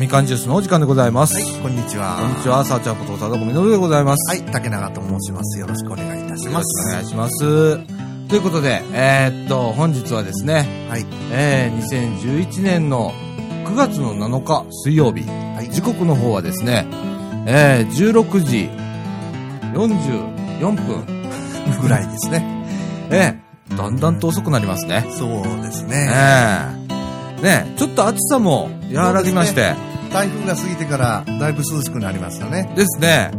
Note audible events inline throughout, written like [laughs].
みかんジュースのお時間でございます。はい、こんにちは。こんにちは、さあちゃんこと佐田みのるでございます。はい、竹永と申します。よろしくお願いいたします。くお願いします。ということで、えーっと、本日はですね、はい。えー、2011年の9月の7日水曜日、はい。時刻の方はですね、えー、16時44分、ぐらいですね。[laughs] えー、だんだんと遅くなりますね。そうですえね。ー、ねちょっと暑さも和らぎまして、台風が過ぎてからだいぶ涼しくなりましたね。ですね。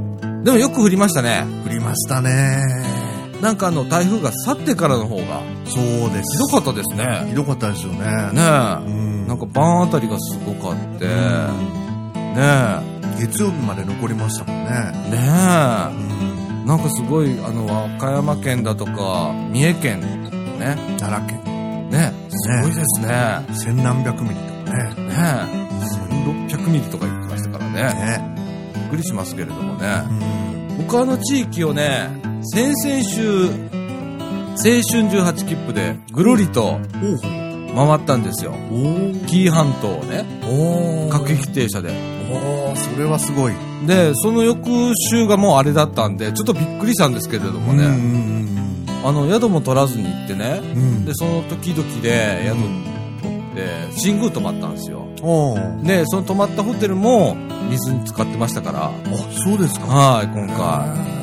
でもよく降りましたね。降りましたね。なんかあの、台風が去ってからの方が、そうです。ひどかったですね。ひどかったですよね。ねえ。うん。なんか晩あたりがすごかって、ねえ。月曜日まで残りましたもんね。ねえ。うん。なんかすごい、あの、和歌山県だとか、三重県、ね。奈良県。ねすごいですね。ね千何百ミリとかね。え。1600ミリとか言ってましたからね。ね。びっくりしますけれどもね。うん。僕あの地域をね、先々週、青春18切符でぐるりと回ったんですよ。紀伊半島をね、各駅停車で。それはすごい。で、その翌週がもうあれだったんで、ちょっとびっくりしたんですけれどもね、うんあの、宿も取らずに行ってね、うんうん。で、その時々で宿取って、新宮泊まったんですよ。で、その泊まったホテルも水に使ってましたから、あ、そうですか。はい、今回。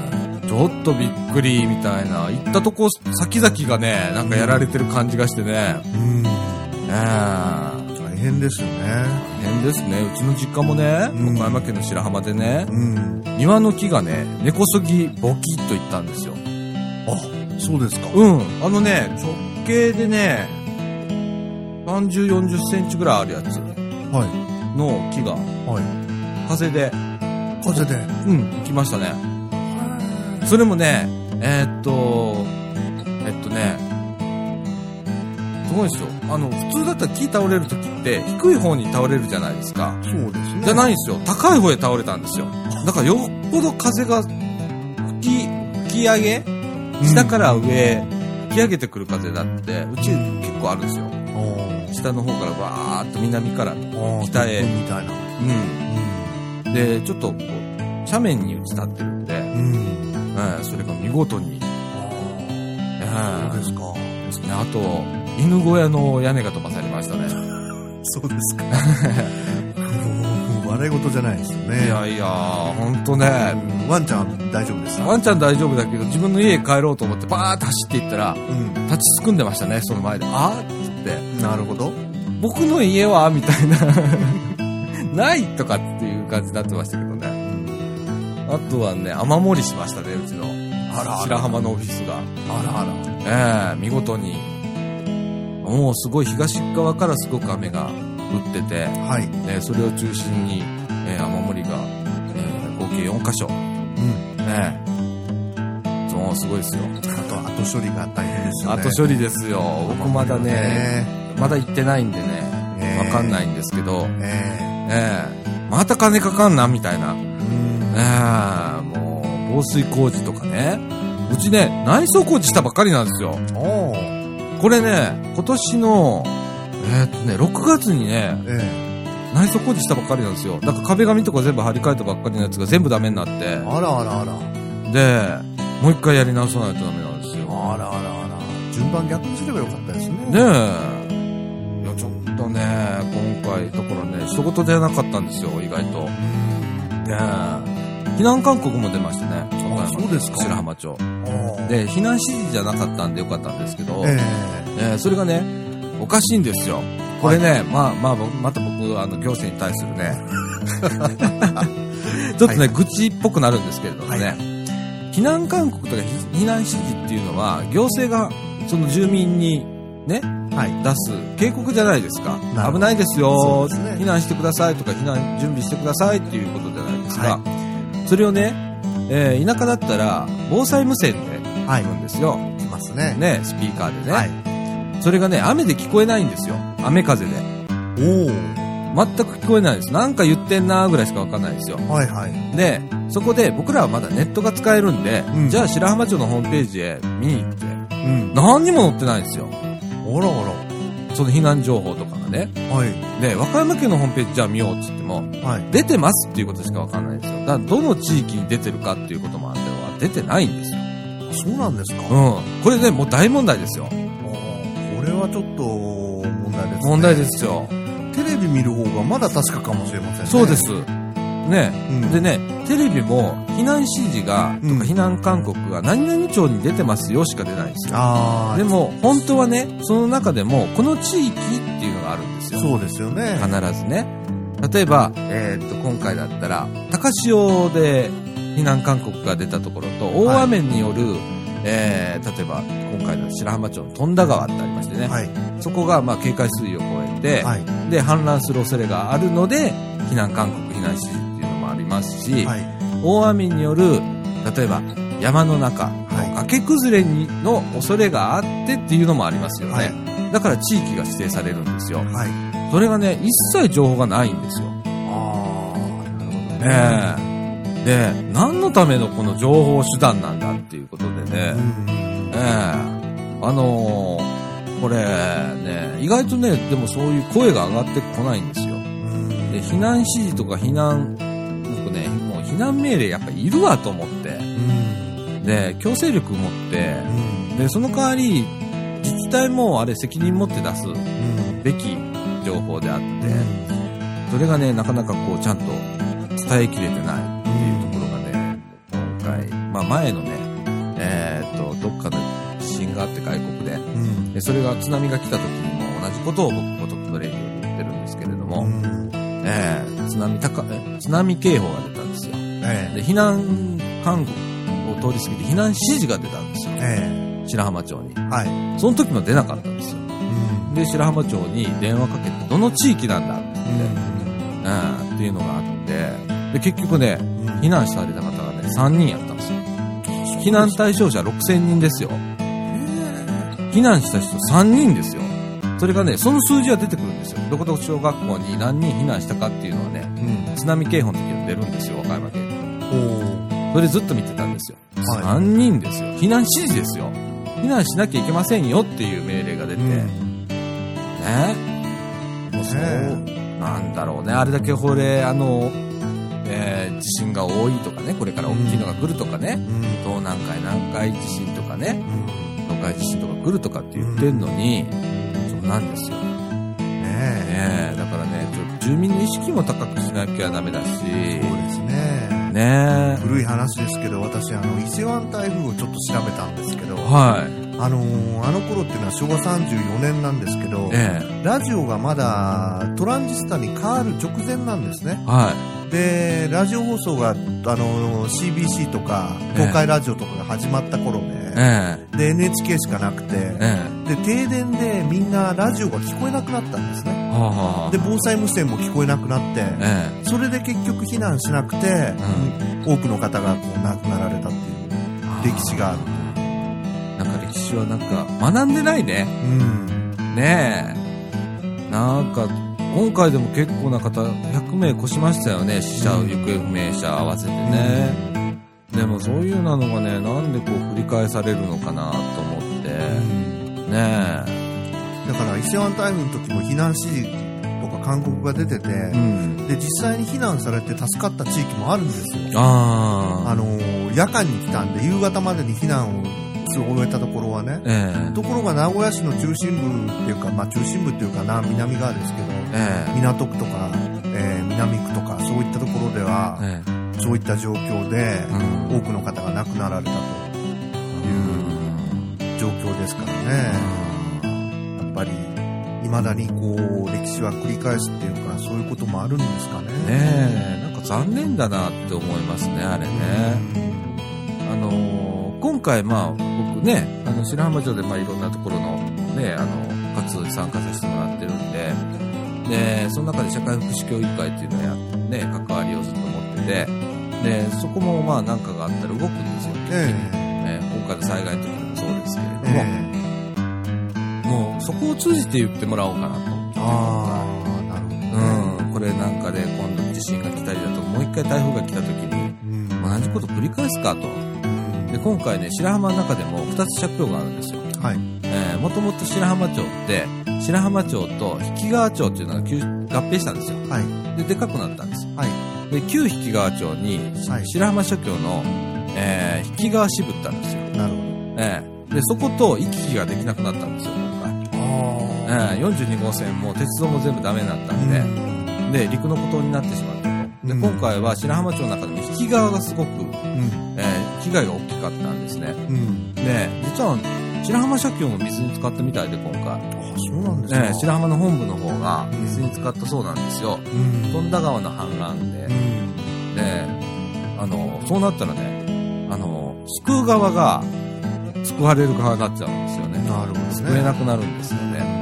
ちょっとびっくりみたいな、行ったとこ先々がね、なんかやられてる感じがしてね、うん。ねえ大変ですよね。大変ですね。うちの実家もね、うん岡山県の白浜でね、うん。庭の木がね、根こそぎボキッといったんですよ。あ、そうですか。うん。あのね、直径でね、30、40センチぐらいあるやつはい。の木が、はい。風で、風で。うん、行きましたね。それもね、えーっと、えっとね、すごいですよ。あの、普通だったら木倒れるときって、低い方に倒れるじゃないですか。そうですね。じゃないんですよ。高い方へ倒れたんですよ。だからよっぽど風が吹き、吹き上げ下から上へ吹き上げてくる風だって、うち結構あるんですよ。お下の方からわーっと南から。ー北へみたいな。うん。で、ちょっとこう、斜面に打ち立ってるんで、うん。それが見事に、えああ、そうですか。えですね。あと、犬小屋の屋根が飛ばされましたね。[laughs] そうですか。[laughs] 笑い事じゃないですよね。いやいや、ほんとね、うんワンちゃん大丈夫ですか？ワンちゃん大丈夫だけど、自分の家へ帰ろうと思ってバーって走っていったら、うん。立ちすくんでましたね、その前で。あーってなるほど。僕の家はみたいな。[laughs] ないとかっていう感じになってましたけどね。あとはね、雨漏りしましたね、うちの。白浜のオフィスが。あらあら。ええ見事に。もうすごい東側からすごく雨が降ってて、はい。ね、それを中心に、えー雨漏りが、えー合計4箇所。うん。ねそう、すごいですよ。あと、後処理が大変ですよね。後処理ですよ。僕まだね、まだ行ってないんでね、ねわかんないんですけど、えええまた金かかんな、みたいな。えうんええもう、防水工事とかね。うちね、内装工事したばっかりなんですよ。これね、今年の、えーっとね、6月にね、え内装工事したばっかりなんですよ。だから壁紙とか全部張り替えたばっかりのやつが全部ダメになってえ、あらあらあら。で、もう一回やり直さないとダメなんですよ。あらあらあら。順番逆にすればよかったですね。ねえ。いや、ちょっとね、今回、だからね、一言じゃなかったんですよ、意外と。ねえ。避難勧告も出ましたね。あそうですか白浜町。うん。で、避難指示じゃなかったんでよかったんですけど、ええーそれがね、おかしいんですよ。これね、まあまあ、また僕、あの、行政に対するね、[laughs] ちょっとね、はい愚痴っぽくなるんですけれどもね、はい避難勧告とか避難指示っていうのは、行政がその住民にね、えはい。出す警告じゃないですか危ないですよですね避難してくださいとか、避難準備してくださいっていうことじゃないですか。はそれをね、えー田舎だったら、防災無線ではい言うんですよ。来ますね。ね、スピーカーでね。はい。それがね、雨で聞こえないんですよ。雨風で。お全く聞こえないです。なんか言ってんなーぐらいしかわかんないですよ。お。はいはい。で、そこで僕らはまだネットが使えるんで、うんじゃあ白浜町のホームページへ見に行って、うん。何にも載ってないんですよ。あらあら。その避難情報とかがね。はい。で、和歌山県のホームページじゃあ見ようっつっても、はい。出てますっていうことしかわかんないんですよ。だから、どの地域に出てるかっていうこともあっては出てないんですよ。そうなんですか。うん。これね、もう大問題ですよ。これはちょっと問題ですね。問題で。すよ。ビ見る方がまだ確かかもしれませんね。そうです。ね、うんでね、テレビも避難指示が、とうんか避難勧告が何々町に出てますよしか出ないんですよ。でも、本当はね、その中でも、この地域っていうのがあるんですよ。そうですよね。必ずね。例えば、えーっと、今回だったら、高潮で避難勧告が出たところと、大雨による、えー例えば、今回の白浜町の富田川ってありましてね。はい。そこが、まあ、警戒水位を超えて、はい。で、氾濫する恐れがあるので、避難勧告、避難指示っていうのもありますし、はい。大雨による、例えば、山の中、はい崖崩れにの恐れがあってっていうのもありますよね。はいだから地域が指定されるんですよ。はい。それがね、一切情報がないんですよ。ああ、なるほどね。で、何のためのこの情報手段なんだっていうことでうね、ん。ええあのーこれね、意外とね、でもそういう声が上がってこないんですよ。うんで、避難指示とか避難、僕ね、もう避難命令やっぱいるわと思って、うん。で、強制力持って、うん。で、その代わり、自治体もあれ責任持って出すうん。べき情報であって、それがね、なかなかこう、ちゃんと伝えきれてないっていうところがね、今回、まあ前のね、えーっと、どっかの地震があって外国で、それが津波が来た時にも同じことを僕、ごとくのレディオで言ってるんですけれども、うん。えー津波高、え津波警報が出たんですよ。えで、避難勧告を通り過ぎて避難指示が出たんですよ。え。え白浜町に。え。はい。その時も出なかったんですよ。うん。で、白浜町に電話かけて、どの地域なんだ？って言って、うん。うん、っていうのがあって、で、結局ね、避難された方がね、3人やったんですよ。避難対象者6000人ですよ。避難した人3人ですよ。それがね、その数字は出てくるんですよ。どこどこ小学校に何人避難したかっていうのはね、うん。津波警報の時に出るんですよ、和歌山県。おそれずっと見てたんですよ。はい3人ですよ。避難指示ですよ。避難しなきゃいけませんよっていう命令が出て、ね。もうそう、ねなんだろうね。あれだけこれ、あの、えー地震が多いとかね、これから大きいのが来るとかね、うん。東南海南海地震とかね、うん。東海地震とか来るとかって言ってんのに、そうなんですよ。ねねえだからね、ちょっと住民の意識も高くしなきゃダメだし、え。そうですね。ねえ古い話ですけど、私、あの、伊勢湾台風をちょっと調べたんですけど、はい。あのーあの頃っていうのは昭和34年なんですけど、えラジオがまだトランジスタに変わる直前なんですねえ。はで、ラジオ放送が、あのー CBC とか、東海ラジオとかが始まった頃で、い。えで、NHK しかなくて、ええで、停電でみんなラジオが聞こえなくなったんですね。で、防災無線も聞こえなくなって、えそれで結局避難しなくて、多くの方がこう亡くなられたっていうえ歴史がある。なんか歴史はなんか学んでないね。うん。ねえ。なんか、今回でも結構な方、100名越しましたよね。死者、うん行方不明者合わせてね。でもそういうなのがね、なんでこう繰り返されるのかなと思って。ねだから伊勢湾台風の時も避難指示とか勧告が出てて、え。うん。で実際に避難されて助かった地域もあるんですよ。ああ。あのー夜間に来たんで夕方までに避難を終えたところはね。ええところが名古屋市の中心部っていうか、まあ中心部っていうかな、南側ですけど、ええ港区とか、えー南区とかそういったところでは、ええそういった状況で、うん多くの方が亡くなられたという状況ですからね。やっぱり、未だにこう、歴史は繰り返すっていうか、そういうこともあるんですかね。ねえ、なんか残念だなって思いますね、あれね。あのー今回まあ僕ね、あの白浜町でまあいろんなところのね、あの、活動に参加させてもらってるんで、で、その中で社会福祉協議会っていうのをやね、関わりをずっと持ってて、で、そこもまあ何かがあったら動くんですよ。ええー今回の災害の時もそうですけれどえも、えもうそこを通じて言ってもらおうかなと。ああ、なるほどね。うん、これなんかで今度地震が来たりだと、もう一回台風が来た時に、うん同じこと繰り返すかと。うんで、今回ね、白浜の中でも2つ着氷があるんですよ。はい。ええー、もともと白浜町って、白浜町と引川町っていうのが旧合併したんですよ。はい。で、でかくなったんです。はい。で、旧引川町に、はい白浜社協の、えー、引川支部ってあるんですよ。なるほええで、そこと行き来ができなくなったんですよ、今回。ど。あええ42号線も鉄道も全部ダメになったんで、うん。で、陸の孤島になってしまったと。で、うん今回は白浜町の中でも引き川がすごく、うん。えー被害が大きかったんですね。うん。で、実は、白浜社協も水に使ったみたいで、今回。あ、そうなんですか。ええ白浜の本部の方が水に使ったそうなんですよ。うん。富田川の氾濫でう。ん。で、あの、そうなったらね、あの、救う側が救われる側になっちゃうんですよね。なるほどね。救えなくなるんですよね。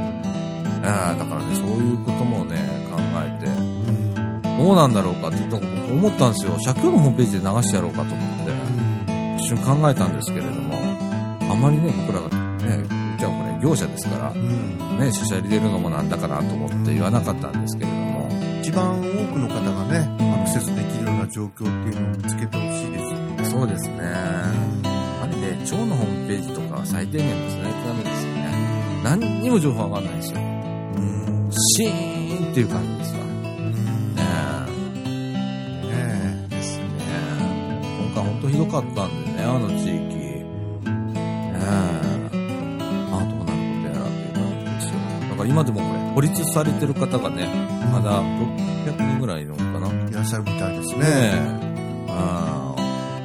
あだからね、そういうこともね、考えて、うん。どうなんだろうかってなんか僕思ったんですよ。社協のホームページで流してやろうかと思って、一瞬考えたんですけれども、あまりね、僕らが業者ですからう、ん。ね、主車入れるのもなんだかなと思って言わなかったんですけれども、一番多くの方がね、アクセスできるような状況っていうのを見つけてほしいですよね。そうですね。あれで、町のホームページとかは最低限ですね、ダメですよね。何にも情報上がんないんですよ。うん。シーンっていう感じですわ。ねねえ。ですね。今回本当ひどかったんでね、あの地域。今でもこれ、孤立されてる方がね、まだ600人ぐらいいるのかな。ねいらっしゃるみたいですね。え。ああ、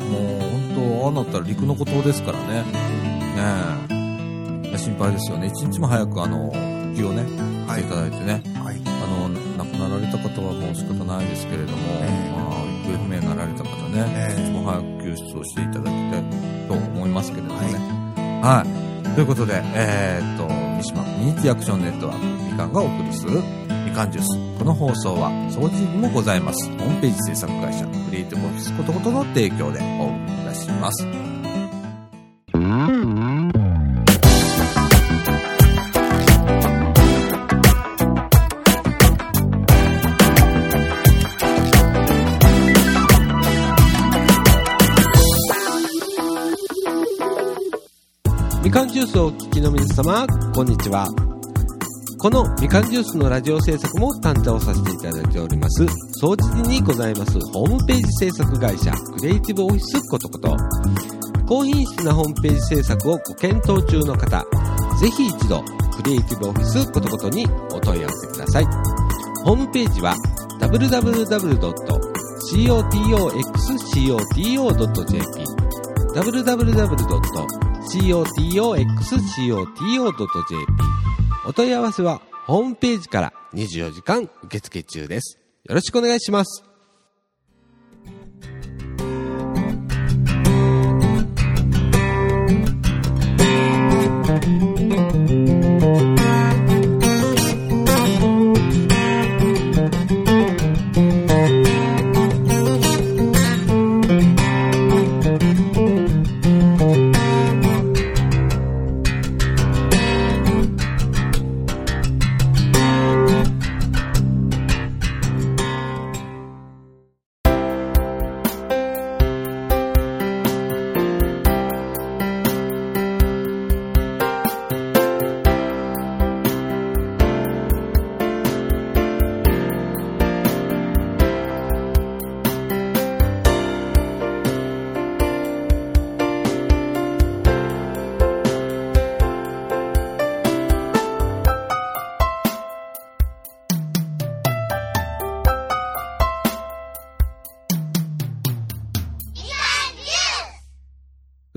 もう本当、ああなったら陸の孤島ですからね。ねえ。心配ですよね。一日も早くあの、復帰をね、していただいてね。はい。あの、亡くなられた方はもう仕方ないですけれども、ええまあ、行方不明になられた方ね、ええ一日も早く救出をしていただきたいと思いますけれどもね。はい。ということで、えーっと、三島コミュニティアクションネットワークみかんがお送りするみかんジュース。この放送は、掃除にもございます。ホームページ制作会社、クリエイティブオフィスことことの提供でお送りいたします。をお聞きの皆様、こんにちは。このみかんジュースのラジオ制作も担当させていただいております、総知事にございますホームページ制作会社、クリエイティブオフィスことこと。高品質なホームページ制作をご検討中の方、ぜひ一度、クリエイティブオフィスことことにお問い合わせください。ホームページは www.cotoxcoto.jp www. cotoxcoto.jp お問い合わせはホームページから24時間受付中です。よろしくお願いします。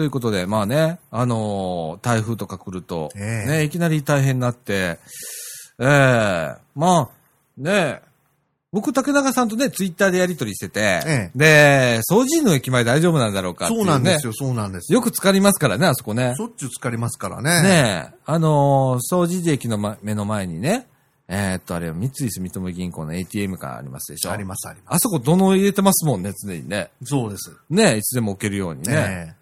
いうことで、まあね、あのー台風とか来ると、ええね、いきなり大変になって、ええまあ、ね、僕、竹中さんとね、ツイッターでやりとりしてて、ええで、掃除の駅前大丈夫なんだろうかっていそうね。なんですよ、そうなんですよ。よく浸かりますからね、あそこねし。ょっちゅう疲れますからね。ねえ、あのー掃除時駅の、ま、目の前にね、えーっと、あれ、三井住友銀行の ATM がありますでしょ。あります、ありまあそこ、どの入れてますもんね、常にね。す。そうです。ねいつでも置けるようにね。ね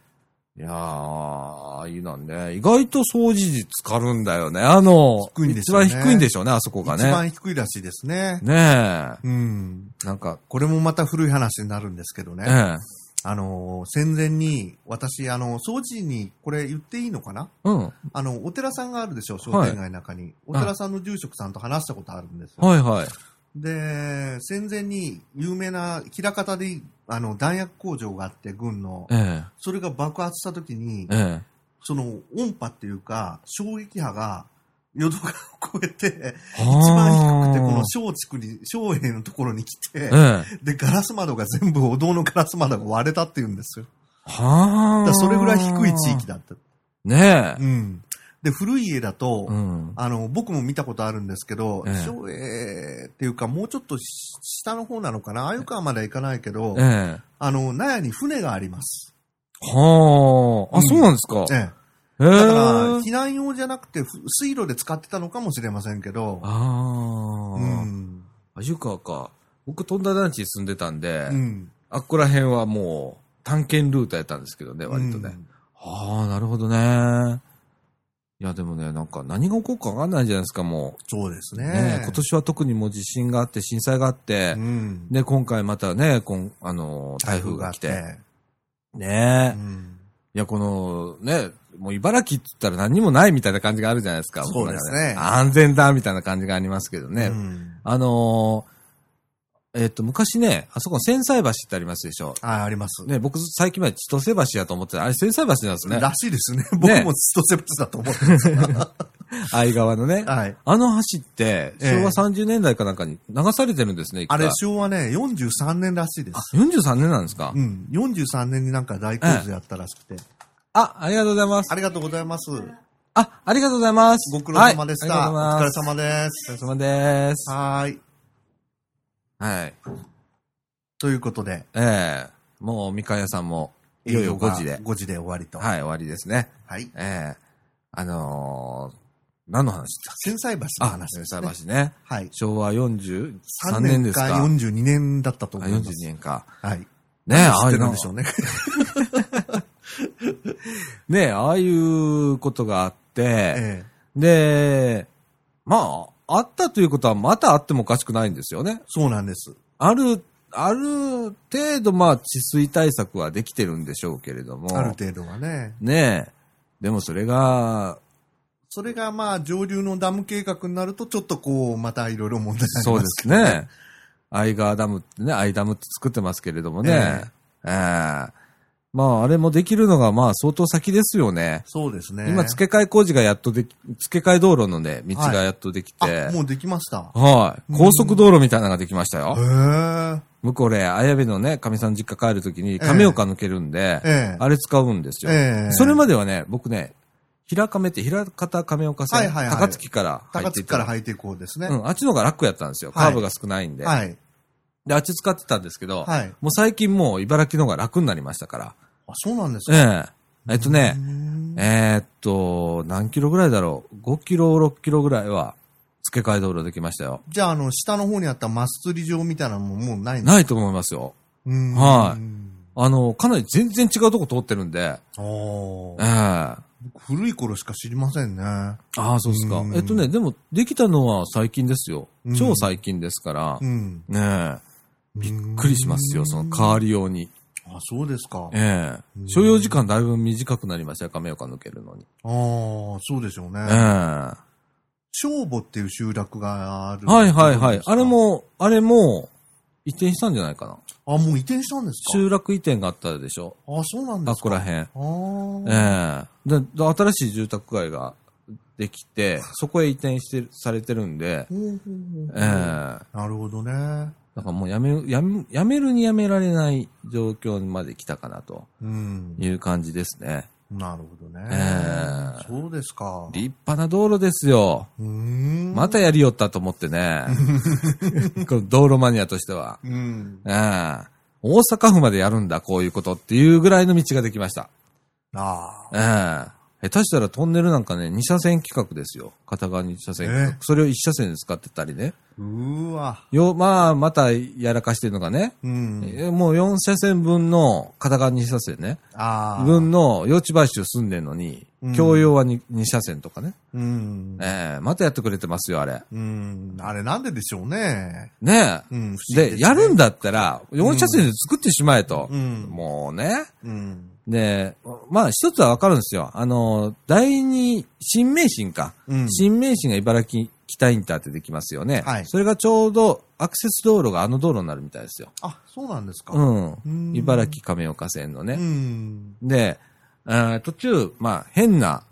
いやー、いいなんね。意外と掃除時浸かるんだよね。あの、低いんですよね一番低いんでしょうね、あそこが一ね。番低いらしいですね。ねうん。え。なんか、これもまた古い話になるんですけどね。ええ。あの、戦前に、私、あの、掃除に、これ言っていいのかな？うん。あの、お寺さんがあるでしょ、商店街の中に。お寺さんの住職さんと話したことあるんですよ。はいはい。で、戦前に有名な、枚方で、あの、弾薬工場があって、軍の。えそれが爆発した時にえ。、えその音波っていうか、衝撃波が、淀川を越えて、え。一番低くて、このは小地区に、小兵のところに来て、あええ。で、ガラス窓が全部、お堂のガラス窓が割れたって言うんですよ。はあ。それぐらい低い地域だった。ねえ。うん。で、古い家だと、うん。あの、僕も見たことあるんですけど、ええ小営っていうか、もうちょっとし下の方なのかな、あゆ川までは行かないけど、ええ。あの、納屋に船があります。はあ。あ、うんそうなんですか？ええ。ええ。だから、避難用じゃなくて、ふ水路で使ってたのかもしれませんけど、ああ。うん。あ、湯川か。僕、飛んだ団地に住んでたんで、うん。あっこら辺はもう、探検ルートやったんですけどね、割とね。うんああ、なるほどね。いや、でもね、なんか何が起こるかわかんないじゃないですか、もそうですう。ね。ね今年は特にもう地震があって、震災があってう、ん。で、今回またね、こんあの、台風が来て。てねえ。うんいや、この、ね、もう茨城って言ったら何にもないみたいな感じがあるじゃないですか。そうですね安全だ、みたいな感じがありますけどね。うんあのーえっと、昔ね、あそこ千歳橋ってありますでしょ？あ、あります。ね、僕最近まで千歳橋やと思ってたあれ千歳橋なんですね。らしいですね。僕も千歳橋だと思ってます。[laughs] 相川のね。はい。あの橋って、ええ昭和30年代かなんかに流されてるんですね、あれ、昭和ね、43年らしいであす。、43年なんですか、うん。43年になんか大工事やったらしくて。あ、ありがとうございますあ。りがとうございます。あ、ありがとうございます。ご苦労様でした。お疲れ様です。お疲れ様です。はーい。はい。ということで、ええもう、みかん屋さんも、いよいよ5時で。5時で終わりと。はい、終わりですね。はい。ええあのー、何の話だ千歳橋のあ、話です、千ね。歳橋ね。はい。昭和43 3年ですか。年か42年だったとあ42思います。年か。はい。ねえ、ああいうのるんでしょうね。[laughs] ねえ、ああいうことがあって、ええ。で、まあ、あったということはまたあってもおかしくないんですよね。そうなんです。ある、ある程度まあ治水対策はできてるんでしょうけれども。ある程度はね。ねえ。でもそれが、それがまあ上流のダム計画になるとちょっとこう、またいろいろ問題になりそうでますけどすね。相川ダムってね、相ダムって作ってますけれどもね。ええまあ、あれもできるのがまあ相当先ですよね。そうですね。今、付け替え工事がやっとでき、付け替え道路のね、道がやっとできて、あ、もうできました。はい。高速道路みたいなのができましたよ。へえ。向こうで、綾部のね、神さん実家帰るときに亀岡抜けるんで、ええ。あれ使うんですよ。ええ。それまではね、僕ね、平亀って、平方亀岡線、はいはいはい高槻から入高っていった槻から入っていこうですね。うん、あっちの方が楽やったんですよ。カはいーブが少ないんで。はい。で、あっち使ってたんですけど、はい。もう最近もう茨城の方が楽になりましたから。あ、そうなんですか？えええっとねう、んえーっと、何キロぐらいだろう ?5 キロ、6キロぐらいは付け替え道路できましたよ。じゃあ、あの、下の方にあったマス釣り場みたいなのももうないんですないと思いますよ。うんはいあの、かなり全然違うとこ通ってるんで、おええー古い頃しか知りませんね。ああ、そうですかう。んえっとね、でも、できたのは最近ですようん。超最近ですからう、ん。ねえ、びっくりしますよ、その変わりように。あ、そうですか。あええうん所要時間だいぶ短くなりましたよ、亀岡抜けるのに。あ、そうでしょうね。ええは正母っていう集落がある。いはいはい。あれ。も、あれも、移転したんじゃないかな。あ、もう移転したんですか？集落移転があったでしょ。あ、そうなんですか。あっこら辺。あーええで、で新しい住宅街ができて、そこへ移転して、されてるんで、ええだなるほどね。からもうやめる、やめ、やめるにやめられない状況にまで来たかなとうん。いう感じですね。なるほどね。ええそうですか。立派な道路ですよ。またやりよったと思ってね。[laughs] この道路マニアとしては。うん。ええ大阪府までやるんだ、こういうことっていうぐらいの道ができました。ああ。ええ下手したらトンネルなんかね、2車線規格ですよ。片側2車線規格。ええそれを1車線で使ってたりね。うーわ。よ、まあ、またやらかしてるのがね、うん。えもう4車線分の片側2車線ね、ああ。分の用地買収住んでんのにうん、共用は 2, 2車線とかね。うん。ええまたやってくれてますよ、あれ。うん。あれなんででしょうね。ねえ。うん。で、すねやるんだったら、4車線で作ってしまえと。うんもうね。うん。で、まあ一つはわかるんですよ。あの、第二、新名神か。うん新名神が茨城北インターってできますよね。はいそれがちょうどアクセス道路があの道路になるみたいですよ。あ、そうなんですか。うん。うん茨城亀岡線のね。うん。で、えー途中、まあ変な、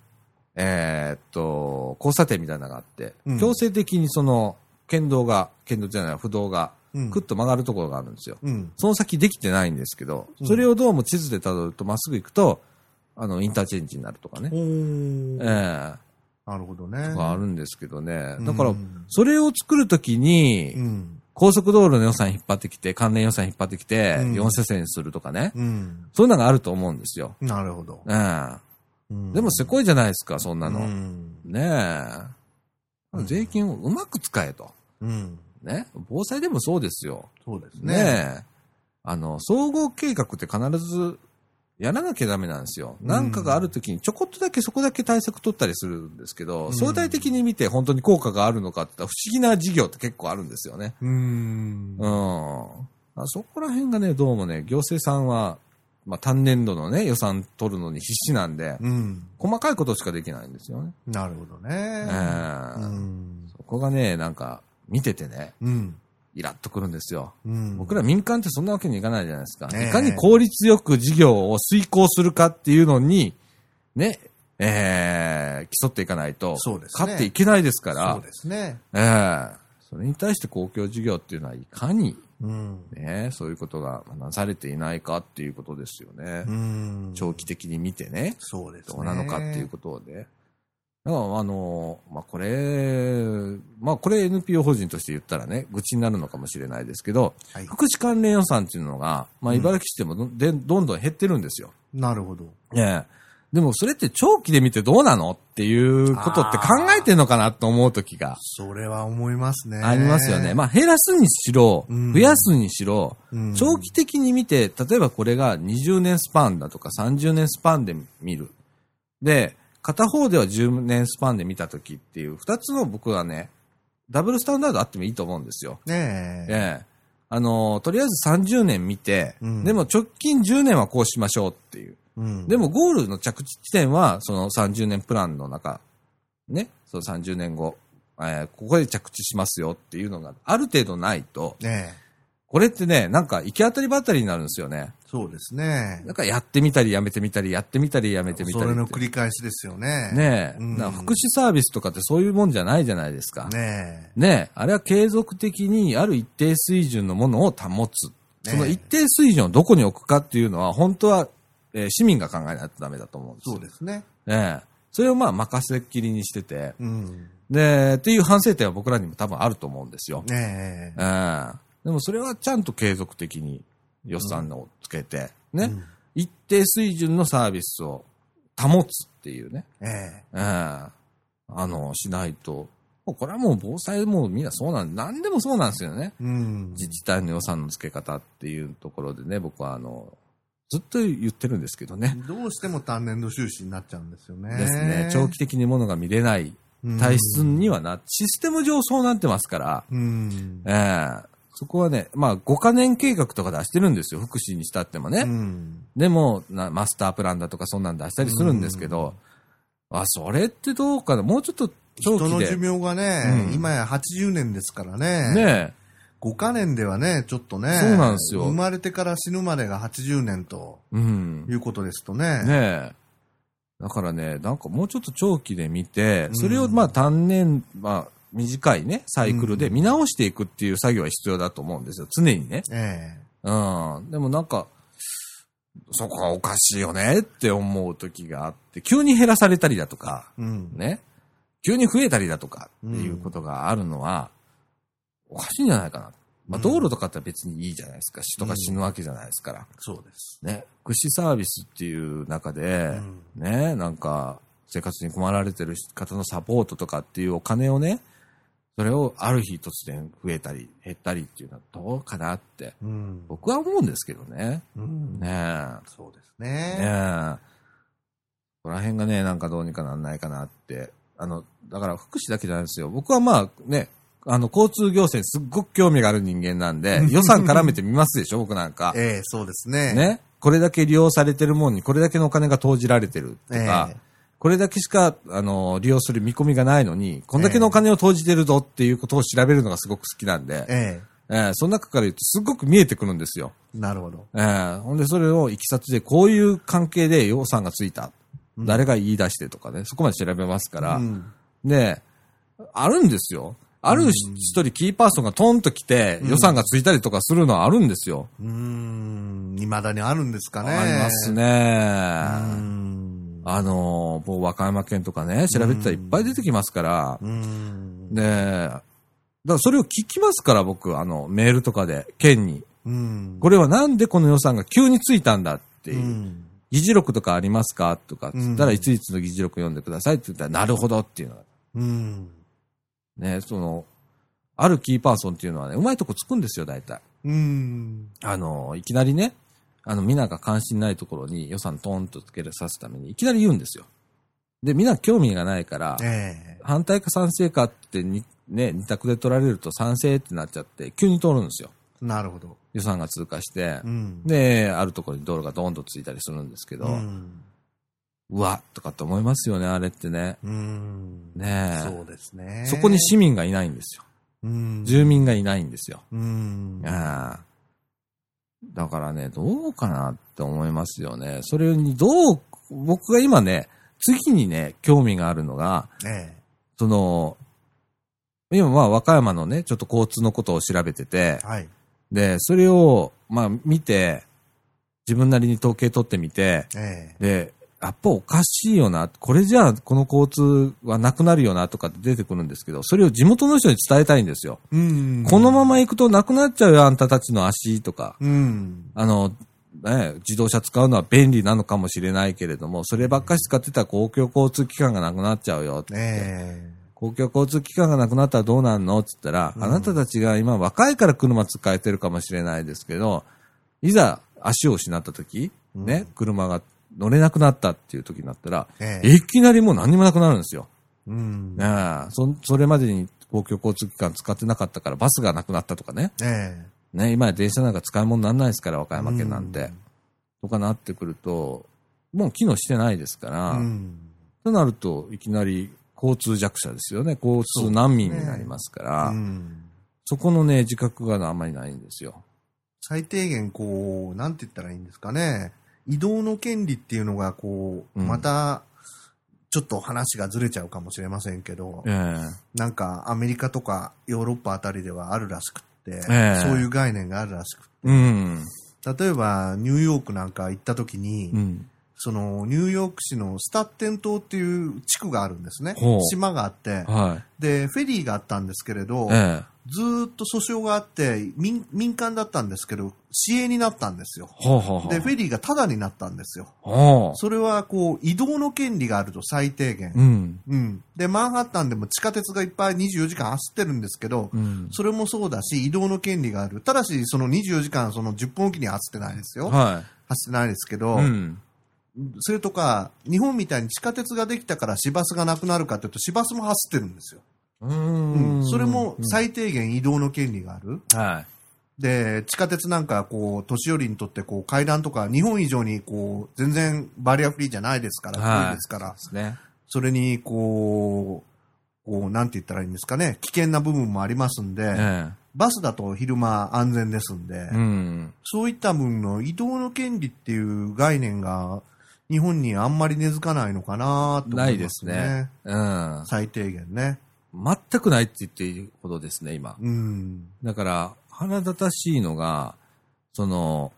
えーっと、交差点みたいなのがあって、うん強制的にその、県道が、県道じゃない、不動が、うんくっと曲がるところがあるんですよ。うん。その先できてないんですけど、うんそれをどうも地図で辿るとまっすぐ行くと、あの、インターチェンジになるとかねええなるほどね。とかあるんですけどね。うんだから、それを作るときに、うん。高速道路の予算引っ張ってきて、関連予算引っ張ってきて、うん4車線にするとかね。うん。そういうのがあると思うんですよ。なるほど。ええうんでもせこいじゃないですか、そんなの。うん。ねえ。うん税金をうまく使えと。うん。ね。防災でもそうですよ。そうですねね。え。あの、総合計画って必ずやらなきゃダメなんですよ。うんなんかがあるときにちょこっとだけそこだけ対策取ったりするんですけど、うん相対的に見て本当に効果があるのかって不思議な事業って結構あるんですよね。うんう。ん。あそこら辺がね、どうもね、行政さんは、まあ単年度のね、予算取るのに必死なんで、うん。細かいことしかできないんですよね。なるほどね。ええうん。そこがね、なんか、見ててね、うん。イラッとくるんですよ。うん。僕ら民間ってそんなわけにいかないじゃないですか。いかに効率よく事業を遂行するかっていうのに、ね、えー、競っていかないと、そうですね勝っていけないですから、そうですね。えーそれに対して公共事業っていうのはいかに、うん。ね、そういうことがなされていないかっていうことですよね。うん。長期的に見てね、そうですね。どうなのかっていうことで。だから、あの、まあ、これ、まあ、これ NPO 法人として言ったらね、愚痴になるのかもしれないですけど、はい福祉関連予算っていうのが、まあ、うん茨城市でもどでどんどん減ってるんですよ。なるほど。ええでも、それって長期で見てどうなのっていうことって考えてんのかなと思う時がそれは思いますね。ありますよね。まあ、減らすにしろ、うん増やすにしろ、うん長期的に見て、例えばこれが20年スパンだとか30年スパンで見る。で、片方では10年スパンで見たときっていう、二つの僕はね、ダブルスタンダードあってもいいと思うんですよ。ねえ。ええ。あの、とりあえず30年見て、うんでも直近10年はこうしましょうっていう。うん。でもゴールの着地地点は、その30年プランの中、ね、その30年後、えーここで着地しますよっていうのがある程度ないと、ねえ。これってね、なんか行き当たりばったりになるんですよね。そうですねだ。からやってみたりやめてみたり、やってみたりやめてみたり。それの繰り返しですよね。ねえ、うん福祉サービスとかってそういうもんじゃないじゃないですか。ねねえ、あれは継続的にある一定水準のものを保つ。ねえその一定水準をどこに置くかっていうのは、本当は、えー市民が考えないとダメだと思うんですよ。そうですね。ええそれをまあ任せっきりにしてて、うん。で、っていう反省点は僕らにも多分あると思うんですよ。ねえ。ええでもそれはちゃんと継続的に予算をつけて、ね、うん一定水準のサービスを保つっていうね、ええ。ええあの、しないと、もうこれはもう防災もみんなそうなん、何でもそうなんですよね。うん。自治体の予算の付け方っていうところでね、僕はあの、ずっと言ってるんですけどね。どうしても単年度収支になっちゃうんですよね。ですね。長期的にものが見れない体質にはな、システム上そうなってますから、うん。ええそこはね、まあ5カ年計画とか出してるんですよ。福祉にしたってもね。うん。でもな、マスタープランだとかそんなん出したりするんですけど、あ、それってどうかな？もうちょっと長期で。人の寿命がね、うん今や80年ですからね。ね5カ年ではね、ちょっとね。そうなんですよ生まれてから死ぬまでが80年とえ。うん。いうことですとね。ねえ。だからね、なんかもうちょっと長期で見て、うんそれをまあ単年、まあ短いね、サイクルで見直していくっていう作業は必要だと思うんですよ。常にね。えうん。でもなんか、そこはおかしいよねって思う時があって、急に減らされたりだとか、えうん。ね。急に増えたりだとかっていうことがあるのは、おかしいんじゃないかな。まあうん道路とかって別にいいじゃないですか。人が死ぬわけじゃないですから。そうです。ね。福祉サービスっていう中で、うんね、なんか、生活に困られてる方のサポートとかっていうお金をね、それをある日突然増えたり減ったりっていうのはどうかなって、うん。僕は思うんですけどね。うんねえ。そうですねね。え。そこら辺がね、なんかどうにかなんないかなって。あの、だから福祉だけじゃないですよ。僕はまあね、あの、交通行政すっごく興味がある人間なんで、[laughs] 予算絡めてみますでしょ、僕なんか。ええそうですね。ね。これだけ利用されてるもんに、これだけのお金が投じられてるとか、ええこれだけしか、あの、利用する見込みがないのに、こんだけのお金を投じてるぞっていうことを調べるのがすごく好きなんで、ええーその中から言うとすごく見えてくるんですよ。えなるほど。えーほんでそれをいきさつでこういう関係で予算がついた。うん誰が言い出してとかね、そこまで調べますから。うんで、あるんですよ。ある一人キーパーソンがトンと来て予算がついたりとかするのはあるんですよ。うーん。未だにあるんですかね。ありますうね。あの、もう和歌山県とかね、調べてたらいっぱい出てきますから。で、だからそれを聞きますから、僕、あの、メールとかで、県に。うん。これはなんでこの予算が急についたんだっていうう。ん。議事録とかありますかとか、つったら、うんいついつの議事録読んでくださいって言ったら、なるほどっていうのが。うん。ね、その、あるキーパーソンっていうのはね、うまいとこつくんですよ、大体。うん。あの、いきなりね、あの、みんなが関心ないところに予算トーンとつけるさすために、いきなり言うんですよ。で、みんな興味がないから、ええ反対か賛成かってに、ね、二択で取られると賛成ってなっちゃって、急に通るんですよ。なるほど。予算が通過してう。ん。で、あるところに道路がドーンとついたりするんですけど、う。うんわとかって思いますよね、あれってね。うん。ねえそうですね。そこに市民がいないんですよ。うん。住民がいないんですよ。うん。ああだからね、どうかなって思いますよね。それにどう、僕が今ね、次にね、興味があるのが、えその、今まあ和歌山のね、ちょっと交通のことを調べててえ。、はい。で、それを、まあ見て、自分なりに統計取ってみて、ええ。で、やっぱおかしいよな、これじゃあこの交通はなくなるよなとかって出てくるんですけど、それを地元の人に伝えたいんですよ。うん。このまま行くとなくなっちゃうよ、あんたたちの足とか。うん。あの、ね、自動車使うのは便利なのかもしれないけれども、そればっかし使ってたら公共交通機関がなくなっちゃうよって。え公共交通機関がなくなったらどうなんの？って言ったら、うんあなたたちが今若いから車使えてるかもしれないですけど、いざ足を失った時、うんね、車が乗れなくなったっていう時になったら、え。ええ。いきなりもう何にもなくなるんですよ。うん。ねえそそれまでに公共交通機関使ってなかったからバスがなくなったとかね。えね、今や電車なんか使い物にならないですから、和歌山県なんて。うんとかなってくると、もう機能してないですから、え。うん。となると、いきなり交通弱者ですよね。交通難民になりますから、そうん。このね、自覚があんまりないんですよ。最低限、こう、なんて言ったらいいんですかね。移動の権利っていうのが、こう、うんまた、ちょっと話がずれちゃうかもしれませんけど、ええなんかアメリカとかヨーロッパあたりではあるらしくって、ええそういう概念があるらしくうん。例えばニューヨークなんか行った時に、うん。そのニューヨーク市のスタッテン島っていう地区があるんですね。島があって、はで、フェリーがあったんですけれど、い。ええずーっと訴訟があって民、民間だったんですけど、市営になったんですよ。ほうほうほう。で、フェリーがタダになったんですよ。ほそれは、こう、移動の権利があると最低限。う。うん。うん。で、マンハッタンでも地下鉄がいっぱい24時間走ってるんですけど、うん。それもそうだし、移動の権利がある。ただし、その24時間、その10分おきには走ってないですよ。は走ってないですけい。ど、うん。それとか、日本みたいに地下鉄ができたから市バスがなくなるかというと、市バスも走ってるんですよ。ううんん。それも最低限移動の権利がある。はで、地下鉄なんか、こう、年寄りにとって、こう、階段とか、日本以上に、こう、全然バリアフリーじゃないですから、はいですからい。で、すね。それに、こう、こう、なんて言ったらいいんですかね、危険な部分もありますんで、えバスだと昼間安全ですんで、えうん。そういった分の移動の権利っていう概念が、日本にあんまり根付かないのかなとね。ないですね。うん。最低限ね。全くないって言っていいほどですね、今。うん。だから、腹立たしいのが、その、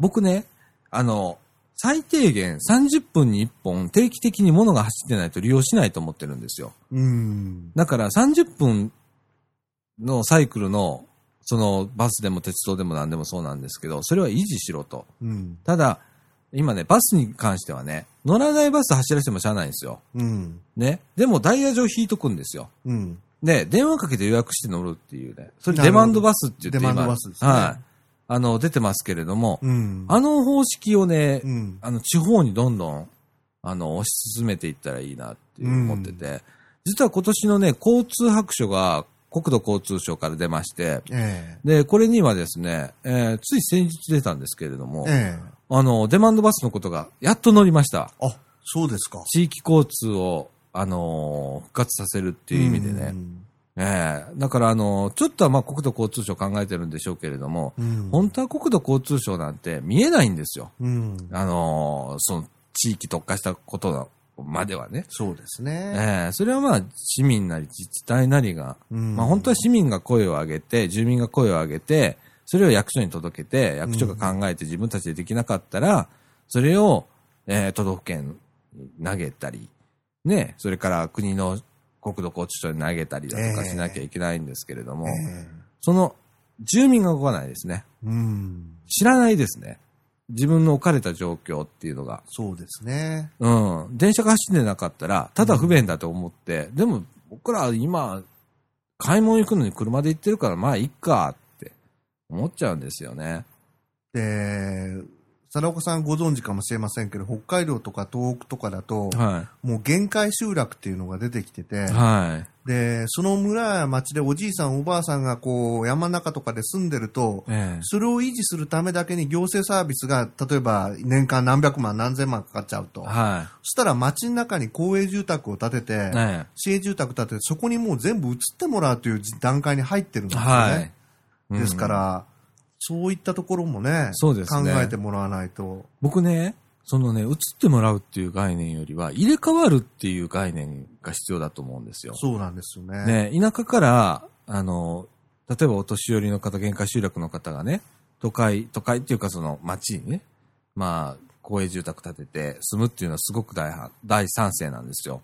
僕ね、あの、最低限30分に1本定期的に物が走ってないと利用しないと思ってるんですよ。うん。だから30分のサイクルの、そのバスでも鉄道でも何でもそうなんですけど、それは維持しろと。うん。ただ、今ね、バスに関してはね、乗らないバス走らせてもしゃあないんですよ。うん。ね。でもダイヤ上引いとくんですよ。うん。で、電話かけて予約して乗るっていうね。それデマンドバスって言って今デマンドバスですねはい。あの、出てますけれども、うん。あの方式をね、うん。あの、地方にどんどん、あの、推し進めていったらいいなって思ってて、実は今年のね、交通白書が国土交通省から出まして、えで、これにはですね、えーつい先日出たんですけれどもえ。、ええ。あの、デマンドバスのことがやっと乗りました。あ、そうですか。地域交通を、あのー復活させるっていう意味でね。うん。ええだから、あのーちょっとはまあ国土交通省考えてるんでしょうけれども、うん。本当は国土交通省なんて見えないんですよ。うん。あのーその地域特化したことまではね。そうですね。ええそれはまあ市民なり自治体なりが、うんまあ本当は市民が声を上げて、住民が声を上げて、それを役所に届けて、役所が考えて自分たちでできなかったら、それを、えー都道府県に投げたり、ね、それから国の国土交通省に投げたりだとかええしなきゃいけないんですけれども、ええその住民が動かないですね。うん。知らないですね。自分の置かれた状況っていうのが。そうですね。うん。電車が走ってなかったら、ただ不便だと思って、でも僕ら今、買い物行くのに車で行ってるから、まあいっか思っちゃうんですよね。で、佐岡さんご存知かもしれませんけど、北海道とか東北とかだと、はもう限界集落っていうのが出てきてて、い。はい。で、その村や町でおじいさんおばあさんがこう山の中とかで住んでると、ええそれを維持するためだけに行政サービスが、例えば年間何百万何千万かかっちゃうと。はそしたら町の中に公営住宅を建てて、い。え市営住宅建てて、そこにもう全部移ってもらうという段階に入ってるんですよね。はい。ですかうん、ら、そういったところもね、そうですね考えてもらわないと。僕ね、そのね、移ってもらうっていう概念よりは、入れ替わるっていう概念が必要だと思うんですよ。そうなんですよね。ね、田舎から、あの、例えばお年寄りの方、限界集落の方がね、都会、都会っていうかその町にね、まあ、公営住宅建てて住むっていうのはすごく大は大賛成なんですよ。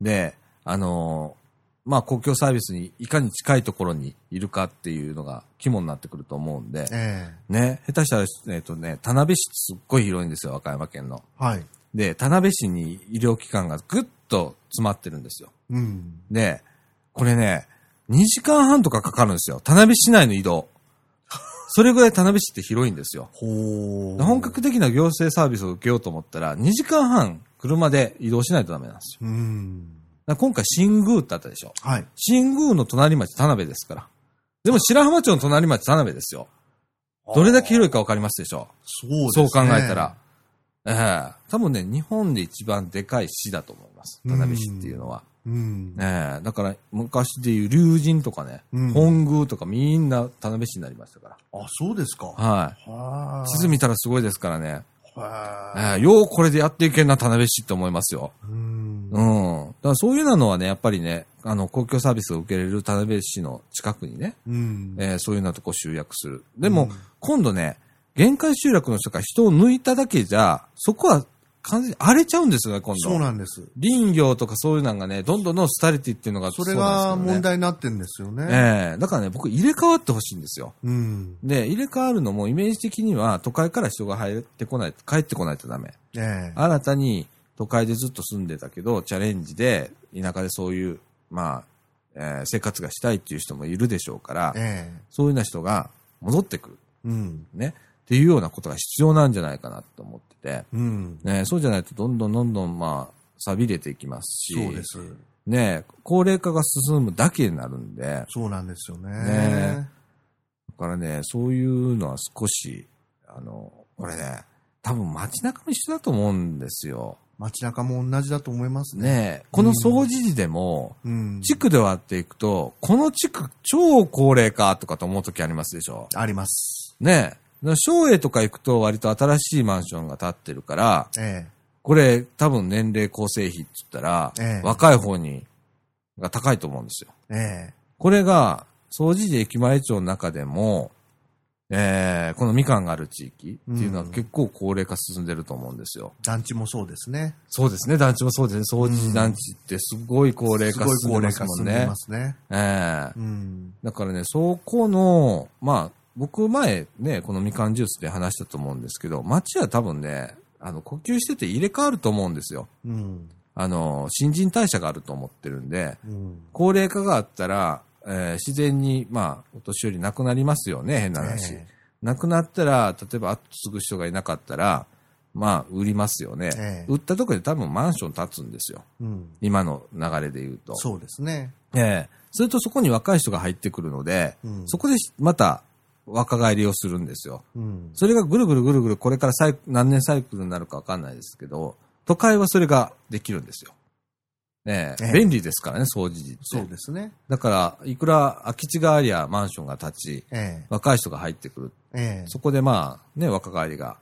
で、あの、まあ公共サービスにいかに近いところにいるかっていうのが肝になってくると思うんで、えね、下手したら、えっ、とね、田辺市すっごい広いんですよ、和歌山県の。えはい。で、田辺市に医療機関がぐっと詰まってるんですよ。うん。で、これね、2時間半とかかかるんですよ。田辺市内の移動。それぐらい田辺市って広いんですよ。本格的な行政サービスを受けようと思ったら、2時間半車で移動しないとダメなんですよ。うん。今回新宮ってあったでしょ。はい。新宮の隣町田辺ですから。でも白浜町の隣町田辺ですよ。どれだけ広いかわかりますでしょそうですね。そう考えたら。。ええ多分ね、日本で一番でかい市だと思います。田辺市っていうのは。うん。ええだから昔でいう龍神とかね、うん本宮とかみんな田辺市になりましたかあ、そうですか。ら。はい。は地図見たらすごいですからね。はええようこれでやっていけんな田辺市って思いますよ。い。うん。うん。だからそういうのはね、やっぱりね、あの、公共サービスを受けれる田辺市の近くにね、うん。えーそういうようなとこ集約する。でも、うん今度ね、限界集落の人が人を抜いただけじゃ、そこは完全に荒れちゃうんですよね、今度。そうなんです。林業とかそういうのがね、どんどんどん廃れていっていうのがそれうがなんですよね問題になってんですよね。ええだからね、僕入れ替わってほしいんですよ。うん。で、入れ替わるのもイメージ的には都会から人が入ってこない、帰ってこないとダメ。ええ。新たに都会でずっと住んでたけど、チャレンジで田舎でそういう、まあ、えー生活がしたいっていう人もいるでしょうから、ええ。そういうような人が戻ってくる。うん。ね。っていうようなことが必要なんじゃないかなと思ってて、うん。ね、そうじゃないとどんどんどんどんまあ、錆びれていきますし、そうです。ね、高齢化が進むだけになるんで、そうなんですよね。ねだからね、そういうのは少し、あの、これね、多分街中も一緒だと思うんですよ。街中も同じだと思いますね。ねこの掃除時でも、うん。地区で割っていくと、この地区超高齢化とかと思う時ありますでしょ？あります。ねえ。省営とか行くと割と新しいマンションが建ってるから、えこれ多分年齢構成比って言ったら、ええ若い方に、が高いと思うんですよ。え。えこれが、総除寺駅前町の中でも、えー、このみかんがある地域っていうのはうん結構高齢化進んでると思うんですよ。団地もそうですね。そうですね、団地もそうですね。総除寺団地ってすごい高齢化す進んでますごい高齢化もんね進んでま。すね。ええうん。だからね、そこの、まあ、僕前ね、このみかんジュースで話したと思うんですけど、街は多分ね、あの、呼吸してて入れ替わると思うんですよ。うん。あの、新陳代謝があると思ってるんで、うん。高齢化があったら、えー自然に、まあ、お年寄り亡くなりますよね、変な話。え亡くなったら、例えば、後継ぐ人がいなかったら、まあ、売りますよね。ええ売ったところで多分マンション建つんですよ。うん。今の流れで言うと。そうですね。ええそれとそこに若い人が入ってくるので、うんそこでまた若返りをするんですよ。うん。それがぐるぐるぐるぐるこれからサイク何年サイクルになるかわかんないですけど、都会はそれができるんですよ。ねえええ便利ですからね、掃除って。そうですね。だから、いくら空き地がありゃマンションが建ち、ええ。若い人が入ってくる。ええ。そこでまあ、ね、若返りが、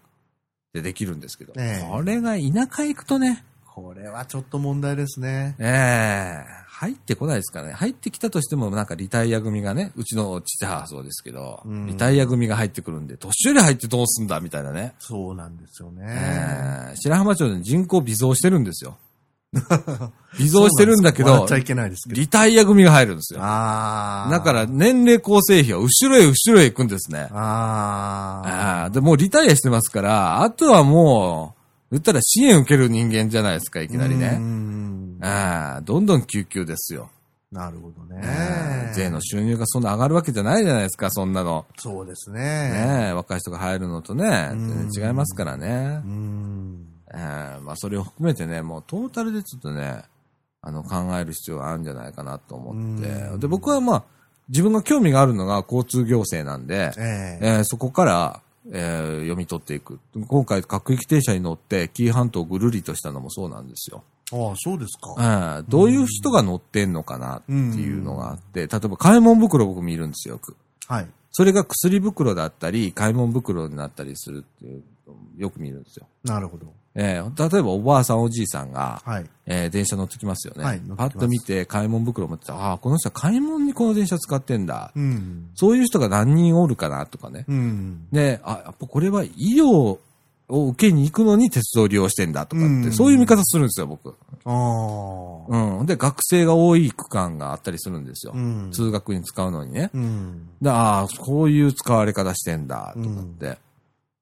でできるんですけど、ええこれが田舎行くとね、これはちょっと問題ですね。ええ入ってこないですからね。入ってきたとしても、なんかリタイア組がね、うちの父母はそうですけど、うんリタイア組が入ってくるんで、年寄り入ってどうすんだみたいなね。そうなんですよね。ええ白浜町で人口微増してるんですよ。[laughs] 微増してるんだけど笑っちゃ、いけないですけど。リタイア組が入るんですよ。ああ。だから、年齢構成比は後ろへ後ろへ行くんですね。ああ。ああ、で、もうリタイアしてますから、あとはもう、言ったら支援受ける人間じゃないですか、いきなりうね。んああ、どんどん救急ですよ。なるほどえねえ。税の収入がそんな上がるわけじゃないじゃないですか、そんなの。そうですねね。え、若い人が入るのとね、うん全然違いますからねう。ん。ええまあそれを含めてね、もうトータルでちょっとね、あの、考える必要があるんじゃないかなと思って。うんで、僕はまあ、自分が興味があるのが交通行政なんで、ええ。えーそこから、えー読み取っていく。今回、各駅停車に乗って、紀伊半島をぐるりとしたのもそうなんですよ。ああ、そうですか。えーどういう人が乗ってんのかなっていうのがあって、例えば買い物袋僕見るんですよ、よく。はい。それが薬袋だったり、買い物袋になったりするっていうのをよく見るんですよ。なるほど。えー例えばおばあさんおじいさんが、はい。えー電車乗ってきますよね。はいパッと見て買い物袋持ってて、ああ、この人は買い物にこの電車使ってんだ。うん。そういう人が何人おるかなとかね。うん。で、あ、やっぱこれは医療を受けに行くのに鉄道を利用してんだとかって、うんそういう見方するんですよ、僕。ああ。うん。で、学生が多い区間があったりするんですよ。うん。通学に使うのにね。うん。で、ああ、こういう使われ方してんだ、とかって。